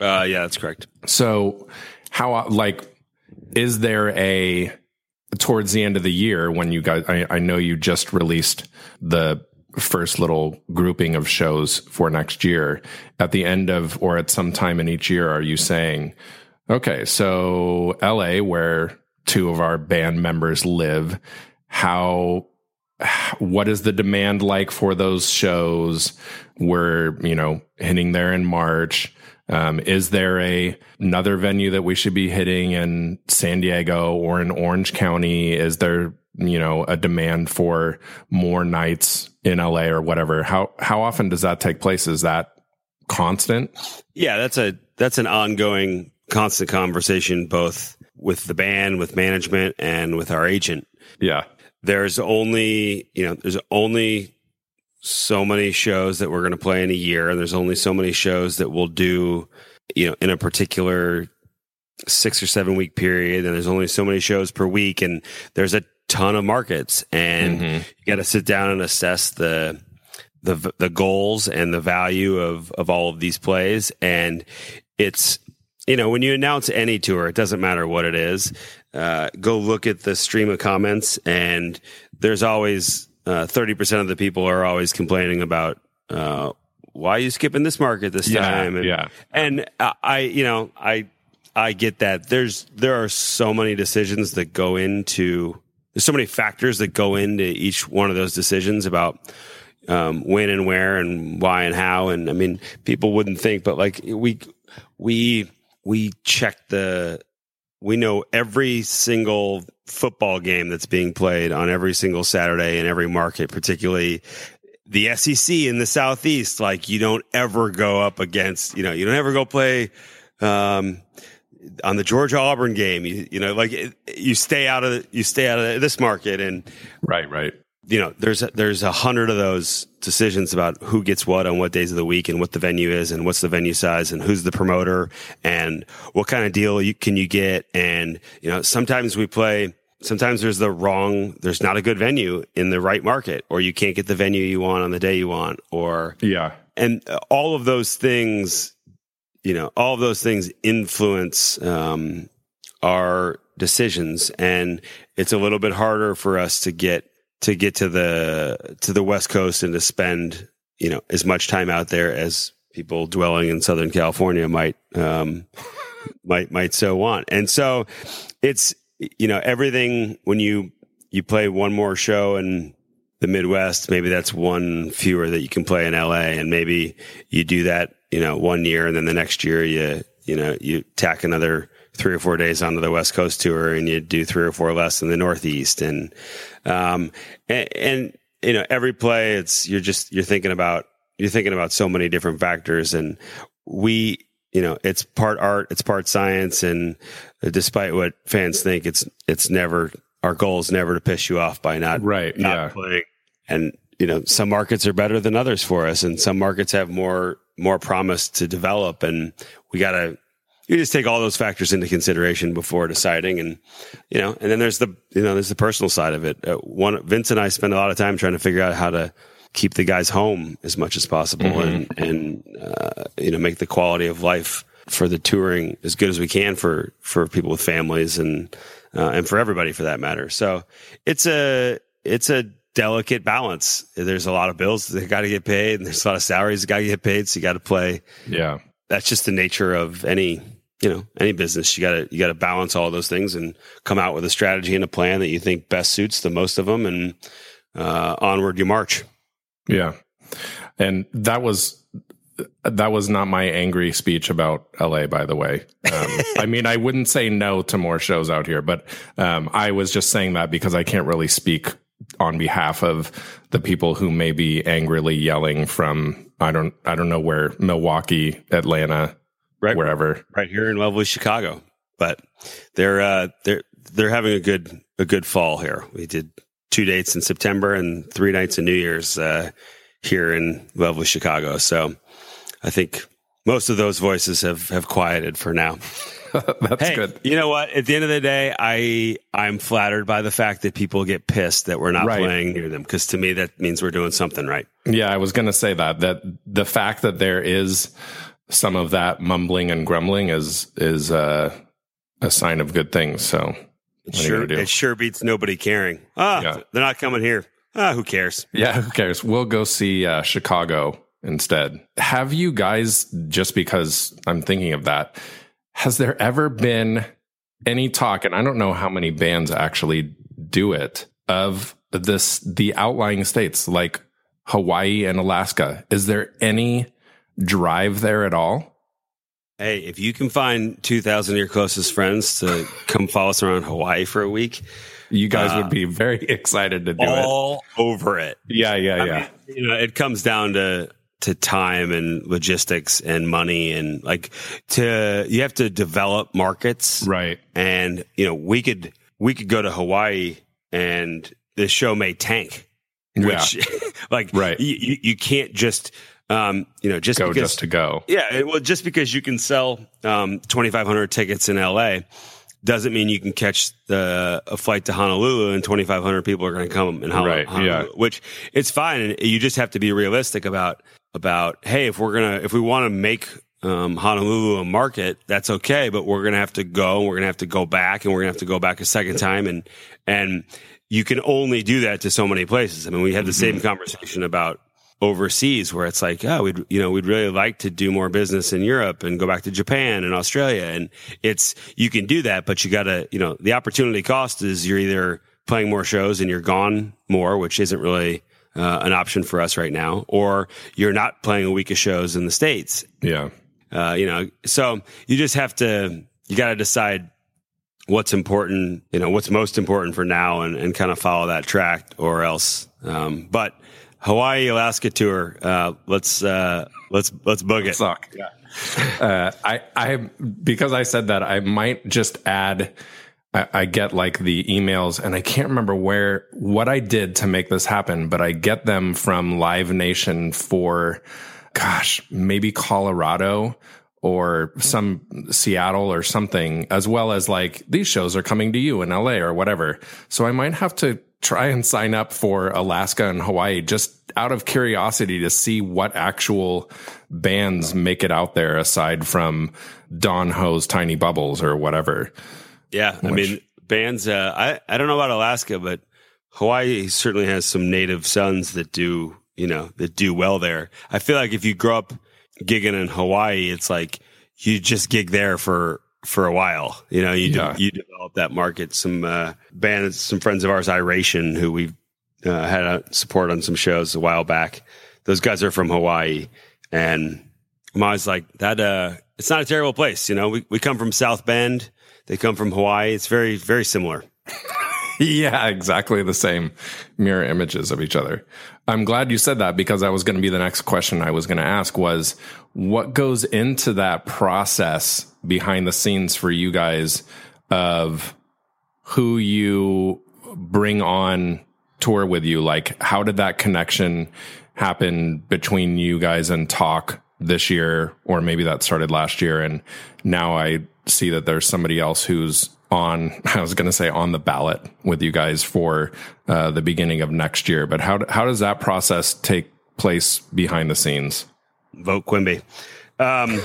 Uh, yeah, that's correct. So, how, like, is there a, towards the end of the year when you guys, I, I know you just released the first little grouping of shows for next year. At the end of, or at some time in each year, are you saying, okay, so LA, where two of our band members live, how, what is the demand like for those shows? We're, you know, hitting there in March. Um, is there a another venue that we should be hitting in San Diego or in Orange County? Is there, you know, a demand for more nights in LA or whatever? How how often does that take place? Is that constant? Yeah, that's a that's an ongoing, constant conversation, both with the band, with management, and with our agent. Yeah. There's only you know there's only so many shows that we're going to play in a year, and there's only so many shows that we'll do, you know, in a particular six or seven week period, and there's only so many shows per week, and there's a ton of markets, and Mhm. you got to sit down and assess the the the goals and the value of of all of these plays, and it's you know when you announce any tour, it doesn't matter what it is. Uh, go look at the stream of comments, and there's always uh, thirty percent of the people are always complaining about uh, why are you skipping this market this Yeah, time, and, yeah. and I- I you know I I get that there's there are so many decisions that go into there's so many factors that go into each one of those decisions about um, when and where and why and how. And I mean, people wouldn't think, but like we we we check the we know every single football game that's being played on every single Saturday in every market, particularly the SEC in the Southeast. Like you don't ever go up against, you know, you don't ever go play um, on the Georgia Auburn game. You, you know, like you stay out of you stay out of this market, and right, right you know, there's a, there's a hundred of those decisions about who gets what on what days of the week and what the venue is and what's the venue size and who's the promoter and what kind of deal you, can you get. And, you know, sometimes we play, sometimes there's the wrong, there's not a good venue in the right market or you can't get the venue you want on the day you want or, yeah. And all of those things, you know, all of those things influence, um, our decisions and it's a little bit harder for us to get to get to the to the West Coast and to spend you know as much time out there as people dwelling in Southern California might um, might might so want. And so it's you know everything when you you play one more show in the Midwest, maybe that's one fewer that you can play in LA, and maybe you do that you know one year, and then the next year you you know you tack another three or four days onto the West Coast tour, and you do three or four less in the Northeast, and um, and, and you know every play, it's you're just you're thinking about you're thinking about so many different factors, and we you know it's part art, it's part science, and despite what fans think, it's it's never our goal is never to piss you off by not right not yeah. playing. And you know some markets are better than others for us and some markets have more more promise to develop. And we got to you just take all those factors into consideration before deciding and you know and then there's the you know there's the personal side of it. Uh, one vince and i spend a lot of time trying to figure out how to keep the guys home as much as possible mm-hmm. and and uh, you know make the quality of life for the touring as good as we can for for people with families and uh, and for everybody for that matter. So it's a it's a delicate balance. There's a lot of bills that got to get paid and there's a lot of salaries that got to get paid. So you got to play yeah that's just the nature of any you know any business. You got to you got to balance all those things and come out with a strategy and a plan that you think best suits the most of them and uh, onward you march. Yeah. And that was that was not my angry speech about LA, by the way. Um, I mean, I wouldn't say no to more shows out here, but um, I was just saying that because I can't really speak on behalf of the people who may be angrily yelling from I don't I don't know where Milwaukee, Atlanta, right wherever, right here in lovely Chicago. But they're uh, they're they're having a good a good fall here. We did two dates in September and three nights in New Year's uh, here in lovely Chicago. So I think most of those voices have have quieted for now. That's hey, good. You know what? At the end of the day, I I'm flattered by the fact that people get pissed that we're not right. playing near them because to me that means we're doing something right. Yeah, I was going to say that that the fact that there is some of that mumbling and grumbling is is uh, a sign of good things. So it sure it sure beats nobody caring. Ah, yeah. they're not coming here. Ah, who cares? Yeah, who cares? We'll go see uh, Chicago instead. Have you guys? Just because I'm thinking of that has there ever been any talk, and I don't know how many bands actually do it, of this the outlying states like Hawaii and Alaska? Is there any drive there at all? Hey, if you can find 2,000 of your closest friends to come follow us around Hawaii for a week, you guys uh, would be very excited to do all it. All over it. Yeah, yeah, yeah. mean, you know, it comes down to to time and logistics and money and like to you have to develop markets right and you know we could we could go to hawaii and the show may tank which yeah. like right you, you can't just um, you know, just go because, just to go. Yeah, well, just because you can sell um, twenty five hundred tickets in LA doesn't mean you can catch the a flight to Honolulu and twenty five hundred people are going to come in Honolulu. Right. Yeah. Which it's fine, and you just have to be realistic about about hey, if we're gonna if we want to make um, Honolulu a market, that's okay, but we're gonna have to go, and we're gonna have to go back, and we're gonna have to go back a second time, and and you can only do that to so many places. I mean, we had the same mm-hmm. conversation about overseas where it's like, oh, we'd, you know, we'd really like to do more business in Europe and go back to Japan and Australia. And it's, you can do that, but you gotta, you know, the opportunity cost is you're either playing more shows and you're gone more, which isn't really uh, an option for us right now, or you're not playing a week of shows in the states. Yeah. Uh, you know, so you just have to you got to decide what's important, you know, what's most important for now, and, and kind of follow that track, or else. Um, but Hawaii Alaska tour, uh, let's uh, let's let's book it. Suck. Yeah. uh, I I because I said that I might just add I, get like the emails and I can't remember where, what I did to make this happen, but I get them from Live Nation for, gosh, maybe Colorado or some Seattle or something, as well as like these shows are coming to you in LA or whatever. So I might have to try and sign up for Alaska and Hawaii just out of curiosity to see what actual bands make it out there aside from Don Ho's Tiny Bubbles or whatever. Yeah, I mean bands. Uh, I I don't know about Alaska, but Hawaii certainly has some native sons that do you know that do well there. I feel like if you grow up gigging in Hawaii, it's like you just gig there for for a while. You know, you yeah. de- you develop that market. Some uh, bands, some friends of ours, Iration, who we uh, had a support on some shows a while back. Those guys are from Hawaii, and I'm always like that. Uh, it's not a terrible place. You know, we we come from South Bend. They come from Hawaii. It's very, very similar. yeah, exactly the same mirror images of each other. I'm glad you said that because that was going to be the next question I was going to ask was what goes into that process behind the scenes for you guys of who you bring on tour with you? Like, how did that connection happen between you guys and TAUK this year? Or maybe that started last year. And now I see that there's somebody else who's on I was going to say on the ballot with you guys for uh, the beginning of next year. But how how does that process take place behind the scenes? Vote Quimby. Um,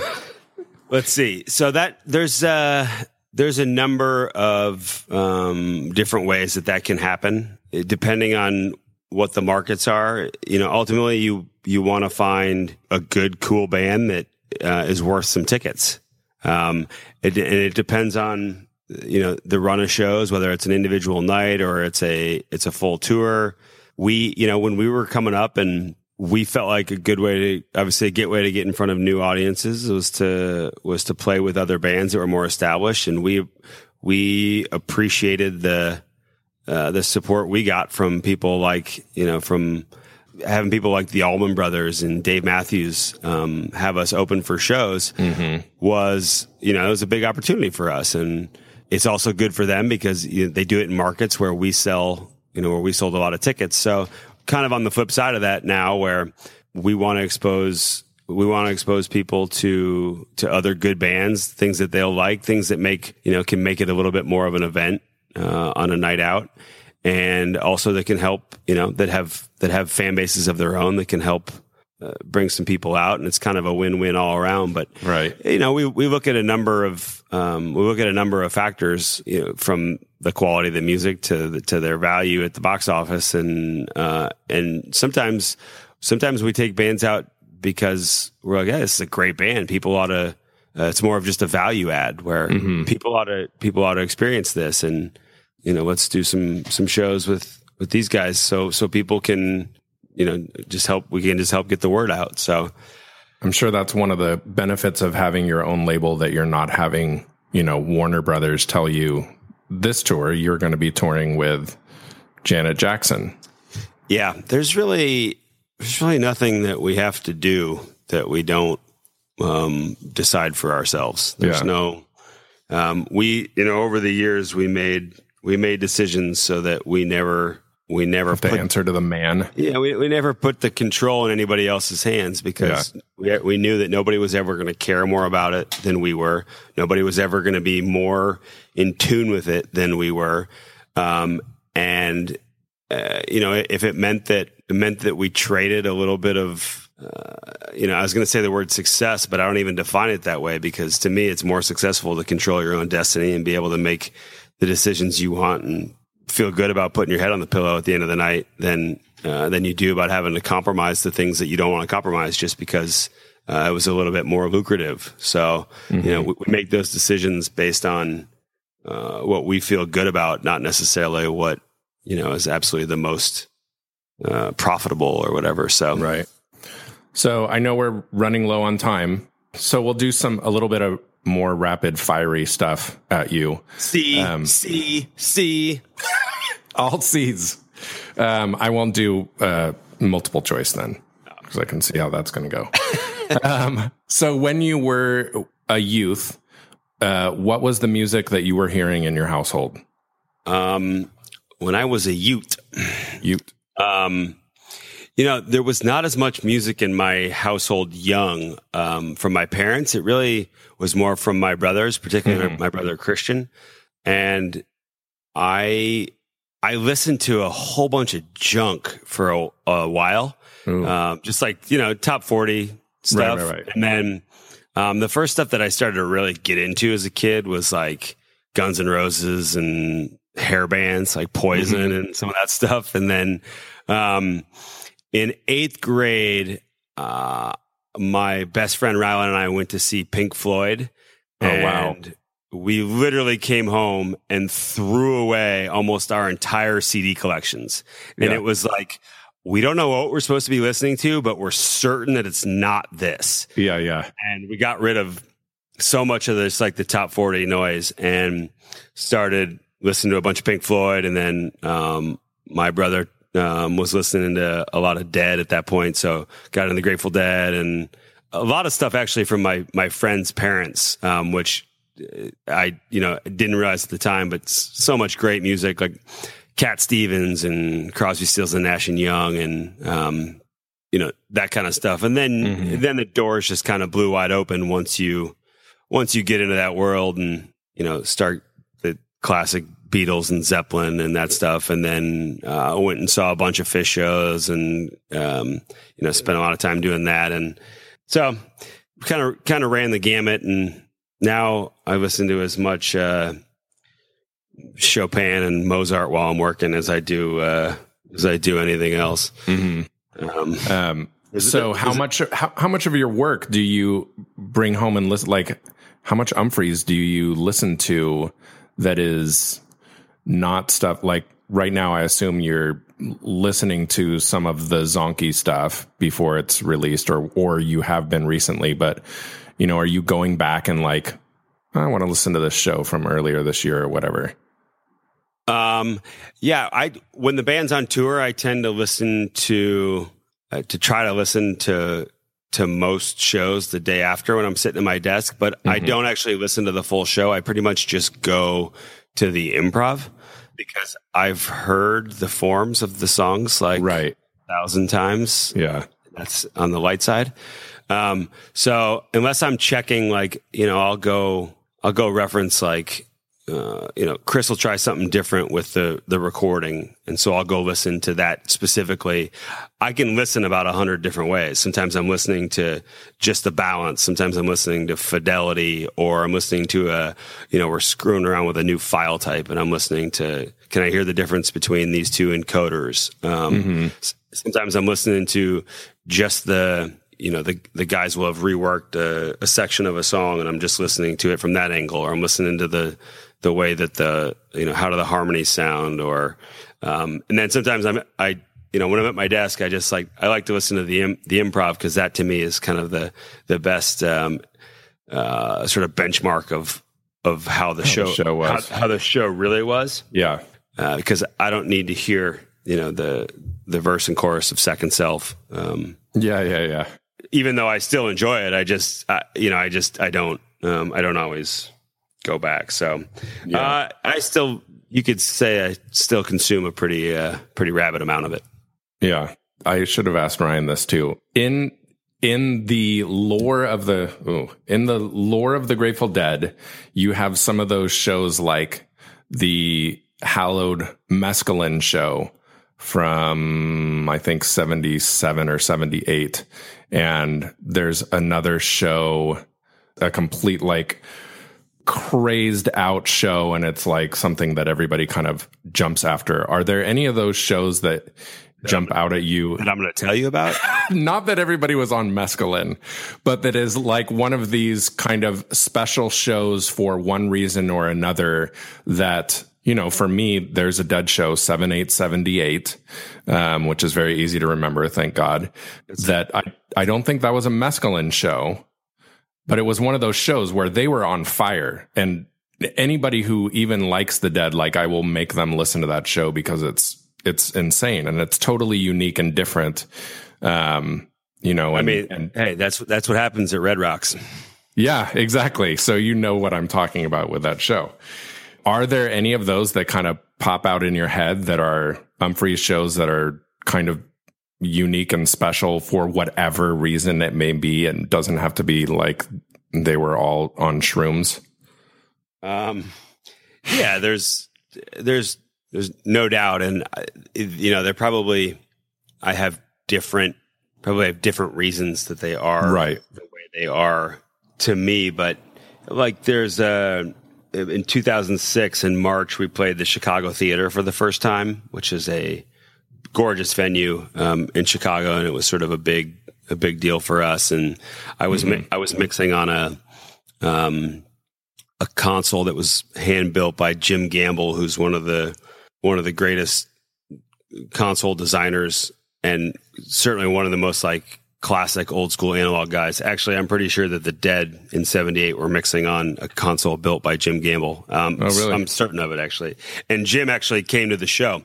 let's see. So that there's uh, there's a number of um, different ways that that can happen, depending on what the markets are. You know, ultimately you you want to find a good, cool band that uh, is worth some tickets. Um, it, and it depends on, you know, the run of shows, whether it's an individual night or it's a, it's a full tour. We, you know, when we were coming up and we felt like a good way to, obviously a good way to get in front of new audiences was to, was to play with other bands that were more established. And we, we appreciated the, uh, the support we got from people like, you know, from, having people like the Allman Brothers and Dave Matthews um, have us open for shows mm-hmm. was, you know, it was a big opportunity for us. And it's also good for them because you know, they do it in markets where we sell, you know, where we sold a lot of tickets. So kind of on the flip side of that now where we want to expose we want to expose people to to other good bands, things that they'll like, things that make you know can make it a little bit more of an event uh, on a night out and also that can help, you know, that have that have fan bases of their own that can help uh, bring some people out, and it's kind of a win-win all around. But right, you know, we we look at a number of um, we look at a number of factors, you know, from the quality of the music to the, to their value at the box office, and uh, and sometimes sometimes we take bands out because we're like, yeah, this is a great band. People ought to. Uh, it's more of just a value add where mm-hmm. people ought to people ought to experience this and you know, let's do some some shows with with these guys so so people can you know just help we can just help get the word out. So I'm sure that's one of the benefits of having your own label that you're not having, you know, Warner Brothers tell you this tour you're going to be touring with Janet Jackson. Yeah, there's really there's really nothing that we have to do that we don't um, decide for ourselves. There's yeah. no um, we you know over the years we made we made decisions so that we never we never Have put the answer to the man. Yeah, we, we never put the control in anybody else's hands because yeah. we, we knew that nobody was ever going to care more about it than we were. Nobody was ever going to be more in tune with it than we were. Um, and uh, you know, if it meant that it meant that we traded a little bit of, uh, you know, I was going to say the word success, but I don't even define it that way because to me, it's more successful to control your own destiny and be able to make the decisions you want and feel good about putting your head on the pillow at the end of the night than uh, than you do about having to compromise the things that you don't want to compromise just because uh, it was a little bit more lucrative. So mm-hmm. you know we, we, make those decisions based on uh, what we feel good about, not necessarily what you know, is absolutely the most uh, profitable or whatever. So Right. So I know we're running low on time. So we'll do some a little bit of more rapid fiery stuff at you. C Um, C C. All C's. Um, I won't do uh, multiple choice then because I can see how that's going to go. um, so when you were a youth, uh, what was the music that you were hearing in your household? Um, when I was a Ute, Youth. um, you know, there was not as much music in my household young um, from my parents. It really was more from my brothers, particularly my brother Christian. And I I listened to a whole bunch of junk for a, a while, um, just like you know top forty stuff. right, right. right. And then um, the first stuff that I started to really get into as a kid was like Guns and Roses and hair bands like Poison and some of that stuff. And then um, in eighth grade, uh, my best friend Rylan and I went to see Pink Floyd. Oh, wow. and We literally came home and threw away almost our entire CD collections. And Yeah. it was like, we don't know what we're supposed to be listening to, but we're certain that it's not this Yeah, yeah. and we got rid of so much of this like the top 40 noise and started listening to a bunch of pink floyd and then um, my brother um, was listening to a lot of dead at that point so got into the grateful dead and a lot of stuff actually from my my friends parents um, which uh, i you know didn't realize at the time but so much great music like cat stevens and crosby stills and nash and young and um, you know that kind of stuff and then Mhm. then the doors just kind of blew wide open once you once you get into that world and you know start the classic Beatles and Zeppelin and that stuff. And then uh, I went and saw a bunch of Phish shows and um, you know spent a lot of time doing that. And so kind of kind of ran the gamut. And now I listen to as much uh, Chopin and Mozart while I'm working as I do uh, as I do anything else. hmm Um, Um, it- so is how it- much how, how much of your work do you bring home and listen like how much Umphrey's do you listen to that is not stuff like right now I assume you're listening to some of the Zonkey stuff before it's released or or you have been recently but you know are you going back and like I want to listen to this show from earlier this year or whatever? Um, yeah, I when the band's on tour, I tend to listen to uh, to try to listen to to most shows the day after when I'm sitting at my desk, but I don't actually listen to the full show. I pretty much just go to the improv because I've heard the forms of the songs like right. a thousand times. Yeah. That's on the light side. Um, so unless I'm checking, like, you know, I'll go, I'll go reference like, uh, you know, Chris will try something different with the, the recording. And so I'll go listen to that specifically. I can listen about a hundred different ways. Sometimes I'm listening to just the balance. Sometimes I'm listening to fidelity or I'm listening to a, you know, we're screwing around with a new file type and I'm listening to, can I hear the difference between these two encoders? Um, s- sometimes I'm listening to just the you know the the guys will have reworked a, a section of a song and I'm just listening to it from that angle or I'm listening to the the way that the you know how do the harmonies sound or um, and then sometimes I'm I you know when I'm at my desk I just like I like to listen to the im- the improv because that to me is kind of the the best um, uh, sort of benchmark of of how the show, show was. How, how the show really was yeah uh, because I don't need to hear you know the the verse and chorus of Second Self. Um, yeah yeah yeah even though I still enjoy it, I just I, you know I just I don't um, I don't always go back. So Yeah. uh, I still you could say I still consume a pretty uh, pretty rabid amount of it. Yeah, I should have asked Ryan this too. In in the lore of the ooh, in the lore of the Grateful Dead, you have some of those shows like the hallowed mescaline show from I think 77 or 78 and there's another show a complete like crazed out show and it's like something that everybody kind of jumps after. Are there any of those shows that jump out at you? That I'm going to tell you about. Not that everybody was on mescaline, but that is like one of these kind of special shows for one reason or another that you know, for me, there's a dead show, 7878, um, which is very easy to remember, thank God. that I, I don't think that was a mescaline show, but it was one of those shows where they were on fire. And anybody who even likes the dead, like I will make them listen to that show because it's it's insane and it's totally unique and different. Um, you know, and, I mean, and, hey, that's that's what happens at Red Rocks. yeah, exactly. So you know what I'm talking about with that show. Are there any of those that kind of pop out in your head that are Umphrey's shows that are kind of unique and special for whatever reason it may be and doesn't have to be like they were all on shrooms? Um, yeah, there's there's there's no doubt, and uh, you know they're probably I have different probably have different reasons that they are Right. the way they are to me, but like there's a in 2006 in March we played the Chicago Theater for the first time, which is a gorgeous venue um, in Chicago, and it was sort of a big a big deal for us. And I was mi- I was mixing on a um, a console that was hand built by Jim Gamble, who's one of the one of the greatest console designers and certainly one of the most like classic old school analog guys. Actually, I'm pretty sure that the Dead in '78 were mixing on a console built by Jim Gamble. Um, Oh, really? I'm certain of it actually. And Jim actually came to the show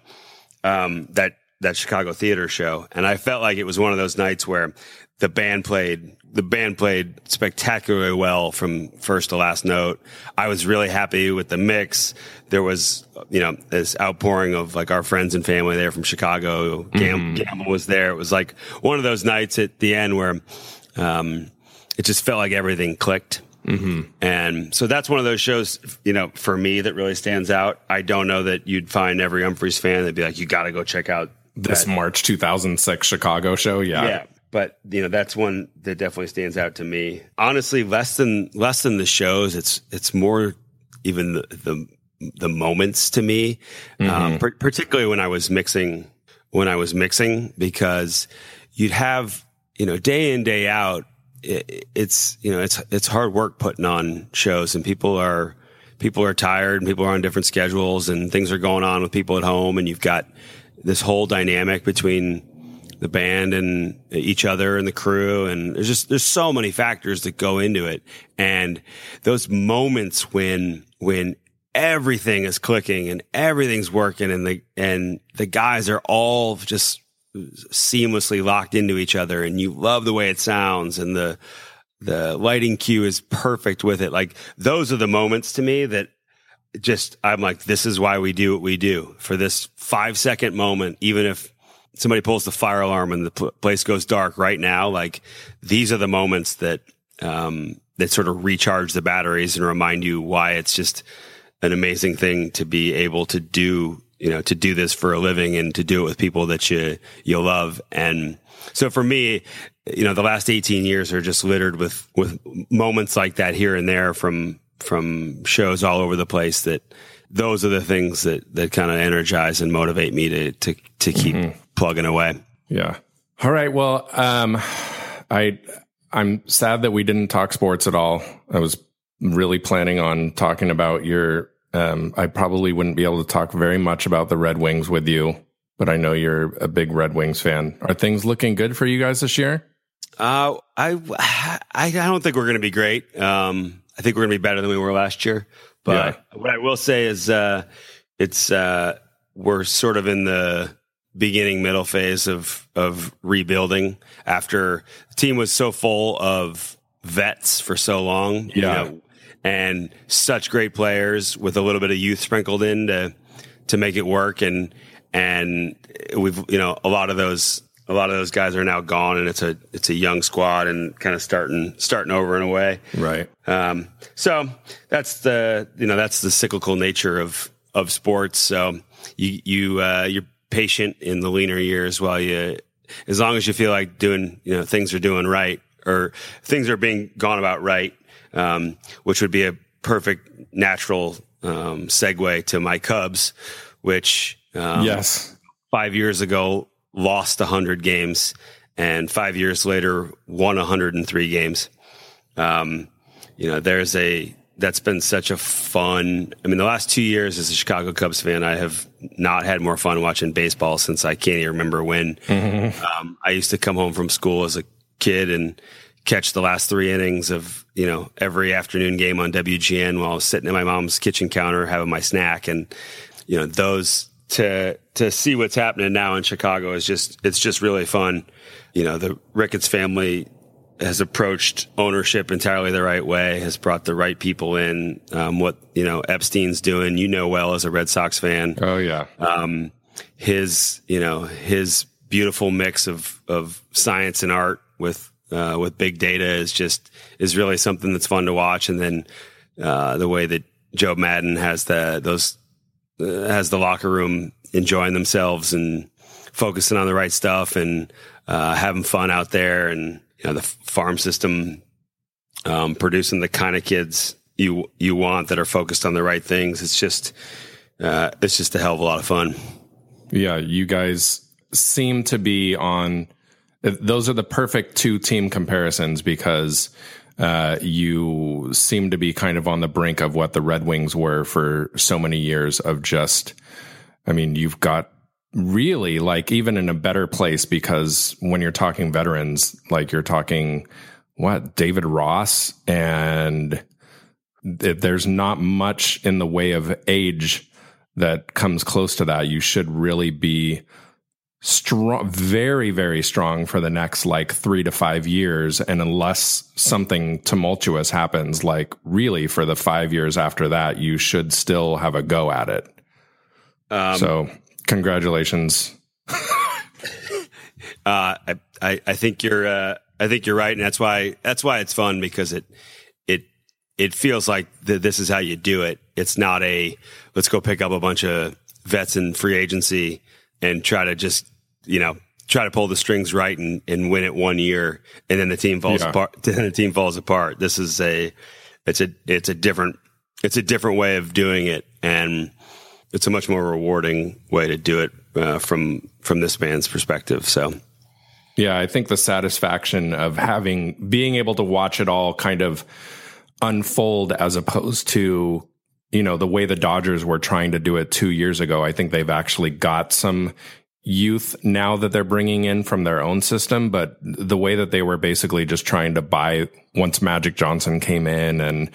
um, that that Chicago theater show, and I felt like it was one of those nights where the band played the band played spectacularly well from first to last note. I was really happy with the mix. There was you know this outpouring of like our friends and family there from Chicago. Gam- Gamble was there. It was like one of those nights at the end where um, it just felt like everything clicked. And so that's one of those shows, you know, for me that really stands out. I don't know that you'd find every Umphrey's fan that'd be like, you got to go check out This. March 2006 Chicago show. Yeah. Yeah. But you know that's one that definitely stands out to me. Honestly, less than less than the shows. It's it's more even the the, the moments to me, um, par- particularly when I was mixing when I was mixing because you'd have you know day in day out. It, it's you know it's it's hard work putting on shows, and people are people are tired, and people are on different schedules, and things are going on with people at home, and you've got this whole dynamic between the band and each other and the crew and there's just there's so many factors that go into it. And those moments when when everything is clicking and everything's working and the and the guys are all just seamlessly locked into each other and you love the way it sounds and the the lighting cue is perfect with it. Like those are the moments to me that just I'm like this is why we do what we do. For this 5 second moment even if somebody pulls the fire alarm and the pl- place goes dark right now like these are the moments that um that sort of recharge the batteries and remind you why it's just an amazing thing to be able to do you know to do this for a living and to do it with people that you you love. And so for me you know the last 18 years are just littered with with moments like that here and there from from shows all over the place that those are the things that that kind of energize and motivate me to to to keep plugging away Yeah. All right. Well, um, I I'm sad that we didn't talk sports at all. I was really planning on talking about your. Um, I probably wouldn't be able to talk very much about the Red Wings with you, but I know you're a big Red Wings fan. Are things looking good for you guys this year? Uh, I, I, I don't think we're going to be great. Um, I think we're going to be better than we were last year. But what I will say is, uh, it's, uh, we're sort of in the beginning middle phase of, of rebuilding after the team was so full of vets for so long. you Yeah. know, and such great players with a little bit of youth sprinkled in to, to make it work. And, and we've, you know, a lot of those, a lot of those guys are now gone and it's a, it's a young squad and kind of starting, starting over in a way. Right. Um, so that's the you know that's the cyclical nature of of sports. So you you uh, you're patient in the leaner years while you as long as you feel like doing you know things are doing right or things are being gone about right, um, which would be a perfect natural um, segue to my Cubs, which um, yes. five years ago lost 100 games and five years later won 103 games um, you know there's a that's been such a fun. I mean, the last two years as a Chicago Cubs fan, I have not had more fun watching baseball since I can't even remember when. Mm-hmm. Um, I used to come home from school as a kid and catch the last three innings of you know every afternoon game on WGN while I was sitting at my mom's kitchen counter having my snack, and you know those to to see what's happening now in Chicago is just it's just really fun. You know, the Ricketts family has approached ownership entirely the right way, has brought the right people in. Um, what you know Epstein's doing, you know well as a Red Sox fan. Oh yeah. Um, his you know his beautiful mix of of science and art with uh, with big data is just is really something that's fun to watch. And then uh, the way that Joe Maddon has the those has the locker room enjoying themselves and focusing on the right stuff and uh, having fun out there and you know the farm system um, producing the kind of kids you you want that are focused on the right things. It's just uh, it's just a hell of a lot of fun. Yeah, you guys seem to be on. Those are the perfect two team comparisons because uh, you seem to be kind of on the brink of what the Red Wings were for so many years of just. I mean, you've got really like even in a better place because when you're talking veterans, like you're talking what David Ross and there's not much in the way of age that comes close to that. You should really be strong, very, very strong for the next like three to five years. And unless something tumultuous happens, like really for the five years after that, you should still have a go at it. Um, so congratulations. uh, I, I, I, think you're, uh, I think you're right. And that's why, that's why it's fun because it, it, it feels like the, this is how you do it. It's not a, let's go pick up a bunch of vets in free agency and try to just, you know, try to pull the strings right and, and win it one year and then the team falls yeah. apart. Then the team falls apart. This is a, it's a, it's a different, it's a different way of doing it. And, it's a much more rewarding way to do it uh, from from this band's perspective. So, yeah, I think the satisfaction of having being able to watch it all kind of unfold as opposed to you know the way the Dodgers were trying to do it 2 years ago. I think they've actually got some youth now that they're bringing in from their own system, but the way that they were basically just trying to buy once Magic Johnson came in and,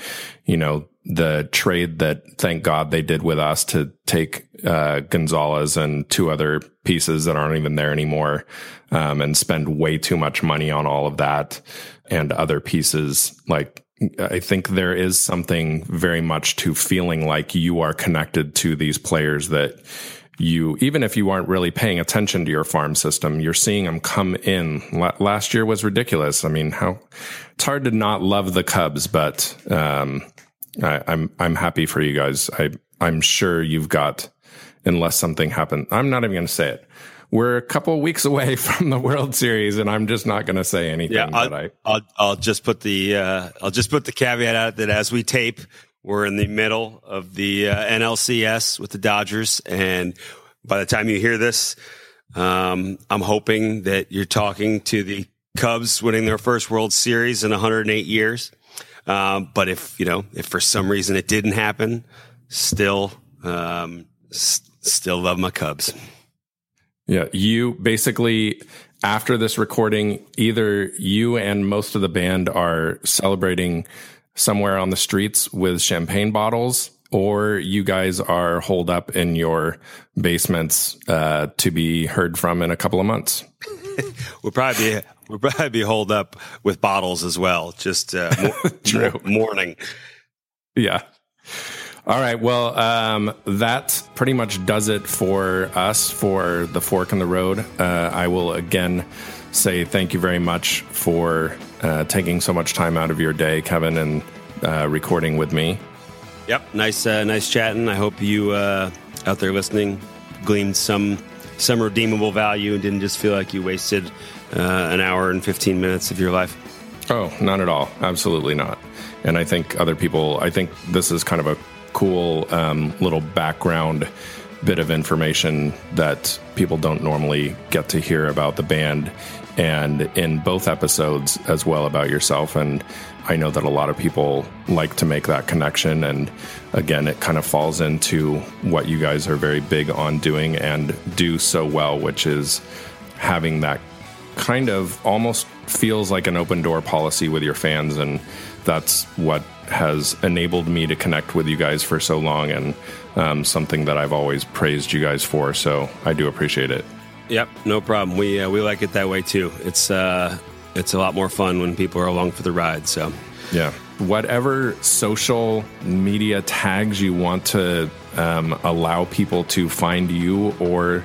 you know, the trade that thank God they did with us to take uh, Gonzalez and two other pieces that aren't even there anymore, um, and spend way too much money on all of that and other pieces. Like I think there is something very much to feeling like you are connected to these players that you, even if you aren't really paying attention to your farm system, you're seeing them come in. last year was ridiculous. I mean, how it's hard to not love the Cubs, but um, I, I'm I'm happy for you guys. I I'm sure you've got, unless something happened. I'm not even going to say it. We're a couple weeks away from the World Series, and I'm just not going to say anything. Yeah, I'll, I, will I'll just put the uh, I'll just put the caveat out that as we tape, we're in the middle of the uh, NLCS with the Dodgers, and by the time you hear this, um, I'm hoping that you're talking to the Cubs winning their first World Series in 108 years. Um, but if you know, if for some reason it didn't happen, still, um, still love my Cubs. Yeah, you basically after this recording, either you and most of the band are celebrating somewhere on the streets with champagne bottles, or you guys are holed up in your basements uh, to be heard from in a couple of months. we'll probably be We'll probably be holed up with bottles as well, just uh, True. mourning. Yeah. All right. Well, um, that pretty much does it for us for the fork in the road. Uh, I will again say thank you very much for uh, taking so much time out of your day, Kevin, and uh, recording with me. Yep. Nice, uh, nice chatting. I hope you uh, out there listening gleaned some some redeemable value and didn't just feel like you wasted uh, an hour and 15 minutes of your life? Oh, not at all. Absolutely not. And I think other people, I think this is kind of a cool um, little background bit of information that people don't normally get to hear about the band and in both episodes as well about yourself and I know that a lot of people like to make that connection and again it kind of falls into what you guys are very big on doing and do so well which is having that kind of almost feels like an open door policy with your fans and that's what has enabled me to connect with you guys for so long and um, something that I've always praised you guys for. So I do appreciate it. Yep, no problem. We uh, we like it that way too. It's uh, it's a lot more fun when people are along for the ride. So yeah, whatever social media tags you want to um, allow people to find you or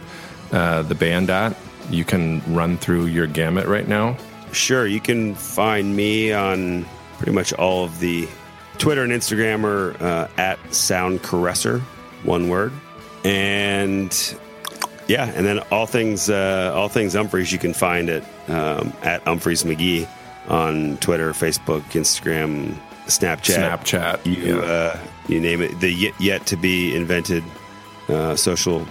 uh, the band at, you can run through your gamut right now. Sure, you can find me on pretty much all of the Twitter and Instagram are uh, at Sound Caresser, one word, and yeah, and then all things uh, all things Umphrey's you can find it um, at Umphrey's McGee on Twitter, Facebook, Instagram, Snapchat, Snapchat, you yeah. uh, you name it. The yet, yet to be invented uh, social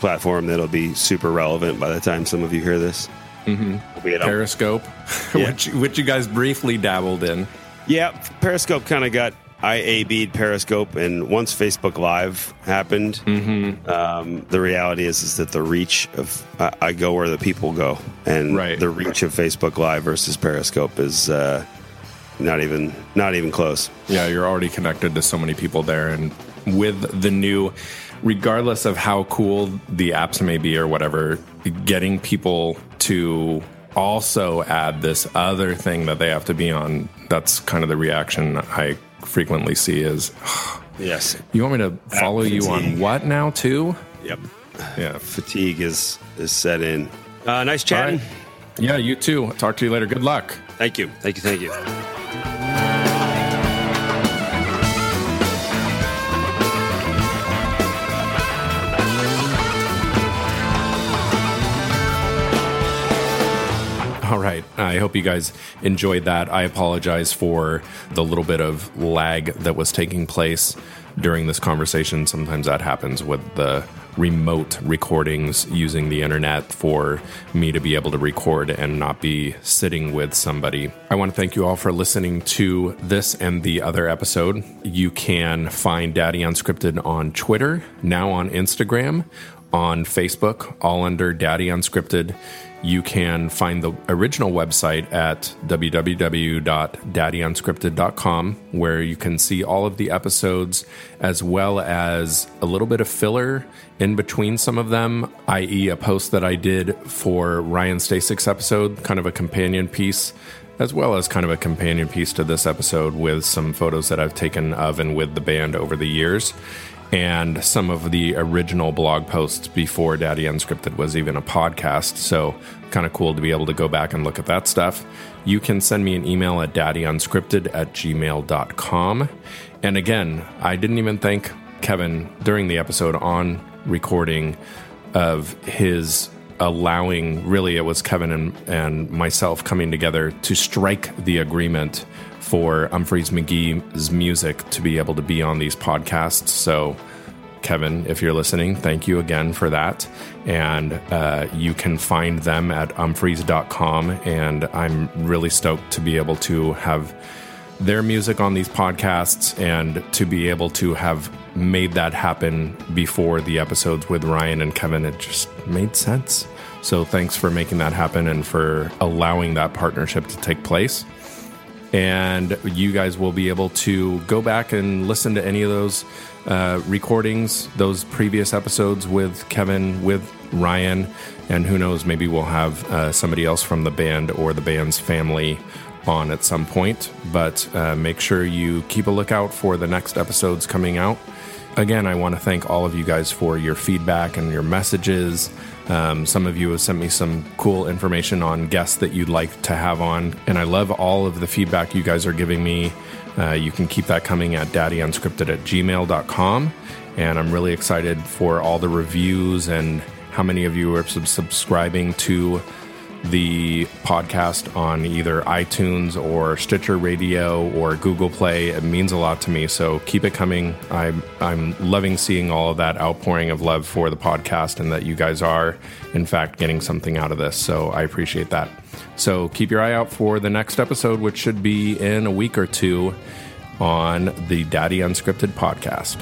platform that'll be super relevant by the time some of you hear this. Mm-hmm. We'll Periscope, yeah. which which you guys briefly dabbled in. Yeah, Periscope kind of got IAB'd Periscope, and once Facebook Live happened, mm-hmm. um, the reality is is that the reach of I, I go where the people go, and right. the reach of Facebook Live versus Periscope is uh, not even not even close. Yeah, you're already connected to so many people there, and with the new, regardless of how cool the apps may be or whatever, getting people to also add this other thing that they have to be on. That's kind of the reaction I frequently see is, yes, you want me to follow you on what now too? Yep. Yeah. Fatigue is is set in. Uh, nice chatting. Right. Yeah, you too. Talk to you later. Good luck. Thank you. Thank you. Thank you. All right. I hope you guys enjoyed that. I apologize for the little bit of lag that was taking place during this conversation. Sometimes that happens with the remote recordings using the internet for me to be able to record and not be sitting with somebody. I want to thank you all for listening to this and the other episode. You can find Daddy Unscripted on Twitter, now on Instagram, on Facebook, all under Daddy Unscripted. You can find the original website at www.daddyunscripted.com, where you can see all of the episodes as well as a little bit of filler in between some of them, i.e., a post that I did for Ryan Stasik's episode, kind of a companion piece as well as kind of a companion piece to this episode with some photos that I've taken of and with the band over the years and some of the original blog posts before Daddy Unscripted was even a podcast. So, kind of cool to be able to go back and look at that stuff. You can send me an email at daddyunscripted at gmail.com. And again, I didn't even thank Kevin during the episode on recording of his allowing, really, it was Kevin and, and myself coming together to strike the agreement for Umphrey's McGee's music to be able to be on these podcasts. So, Kevin, if you're listening, thank you again for that. And uh, you can find them at umphreys.com. And I'm really stoked to be able to have their music on these podcasts and to be able to have made that happen before the episodes with Ryan and Kevin. It just made sense. So thanks for making that happen and for allowing that partnership to take place and you guys will be able to go back and listen to any of those uh, recordings, those previous episodes with Kevin, with Ryan, and who knows, maybe we'll have uh, somebody else from the band or the band's family on at some point. But uh, make sure you keep a lookout for the next episodes coming out. Again, I want to thank all of you guys for your feedback and your messages. Um, some of you have sent me some cool information on guests that you'd like to have on, and I love all of the feedback you guys are giving me. Uh, you can keep that coming at daddyunscripted at gmail.com. And I'm really excited for all the reviews and how many of you are subscribing to the podcast on either iTunes or Stitcher Radio or Google Play. It means a lot to me. So keep it coming. I'm I'm loving seeing all of that outpouring of love for the podcast and that you guys are in fact getting something out of this. So I appreciate that. So keep your eye out for the next episode, which should be in a week or two on the Daddy Unscripted podcast.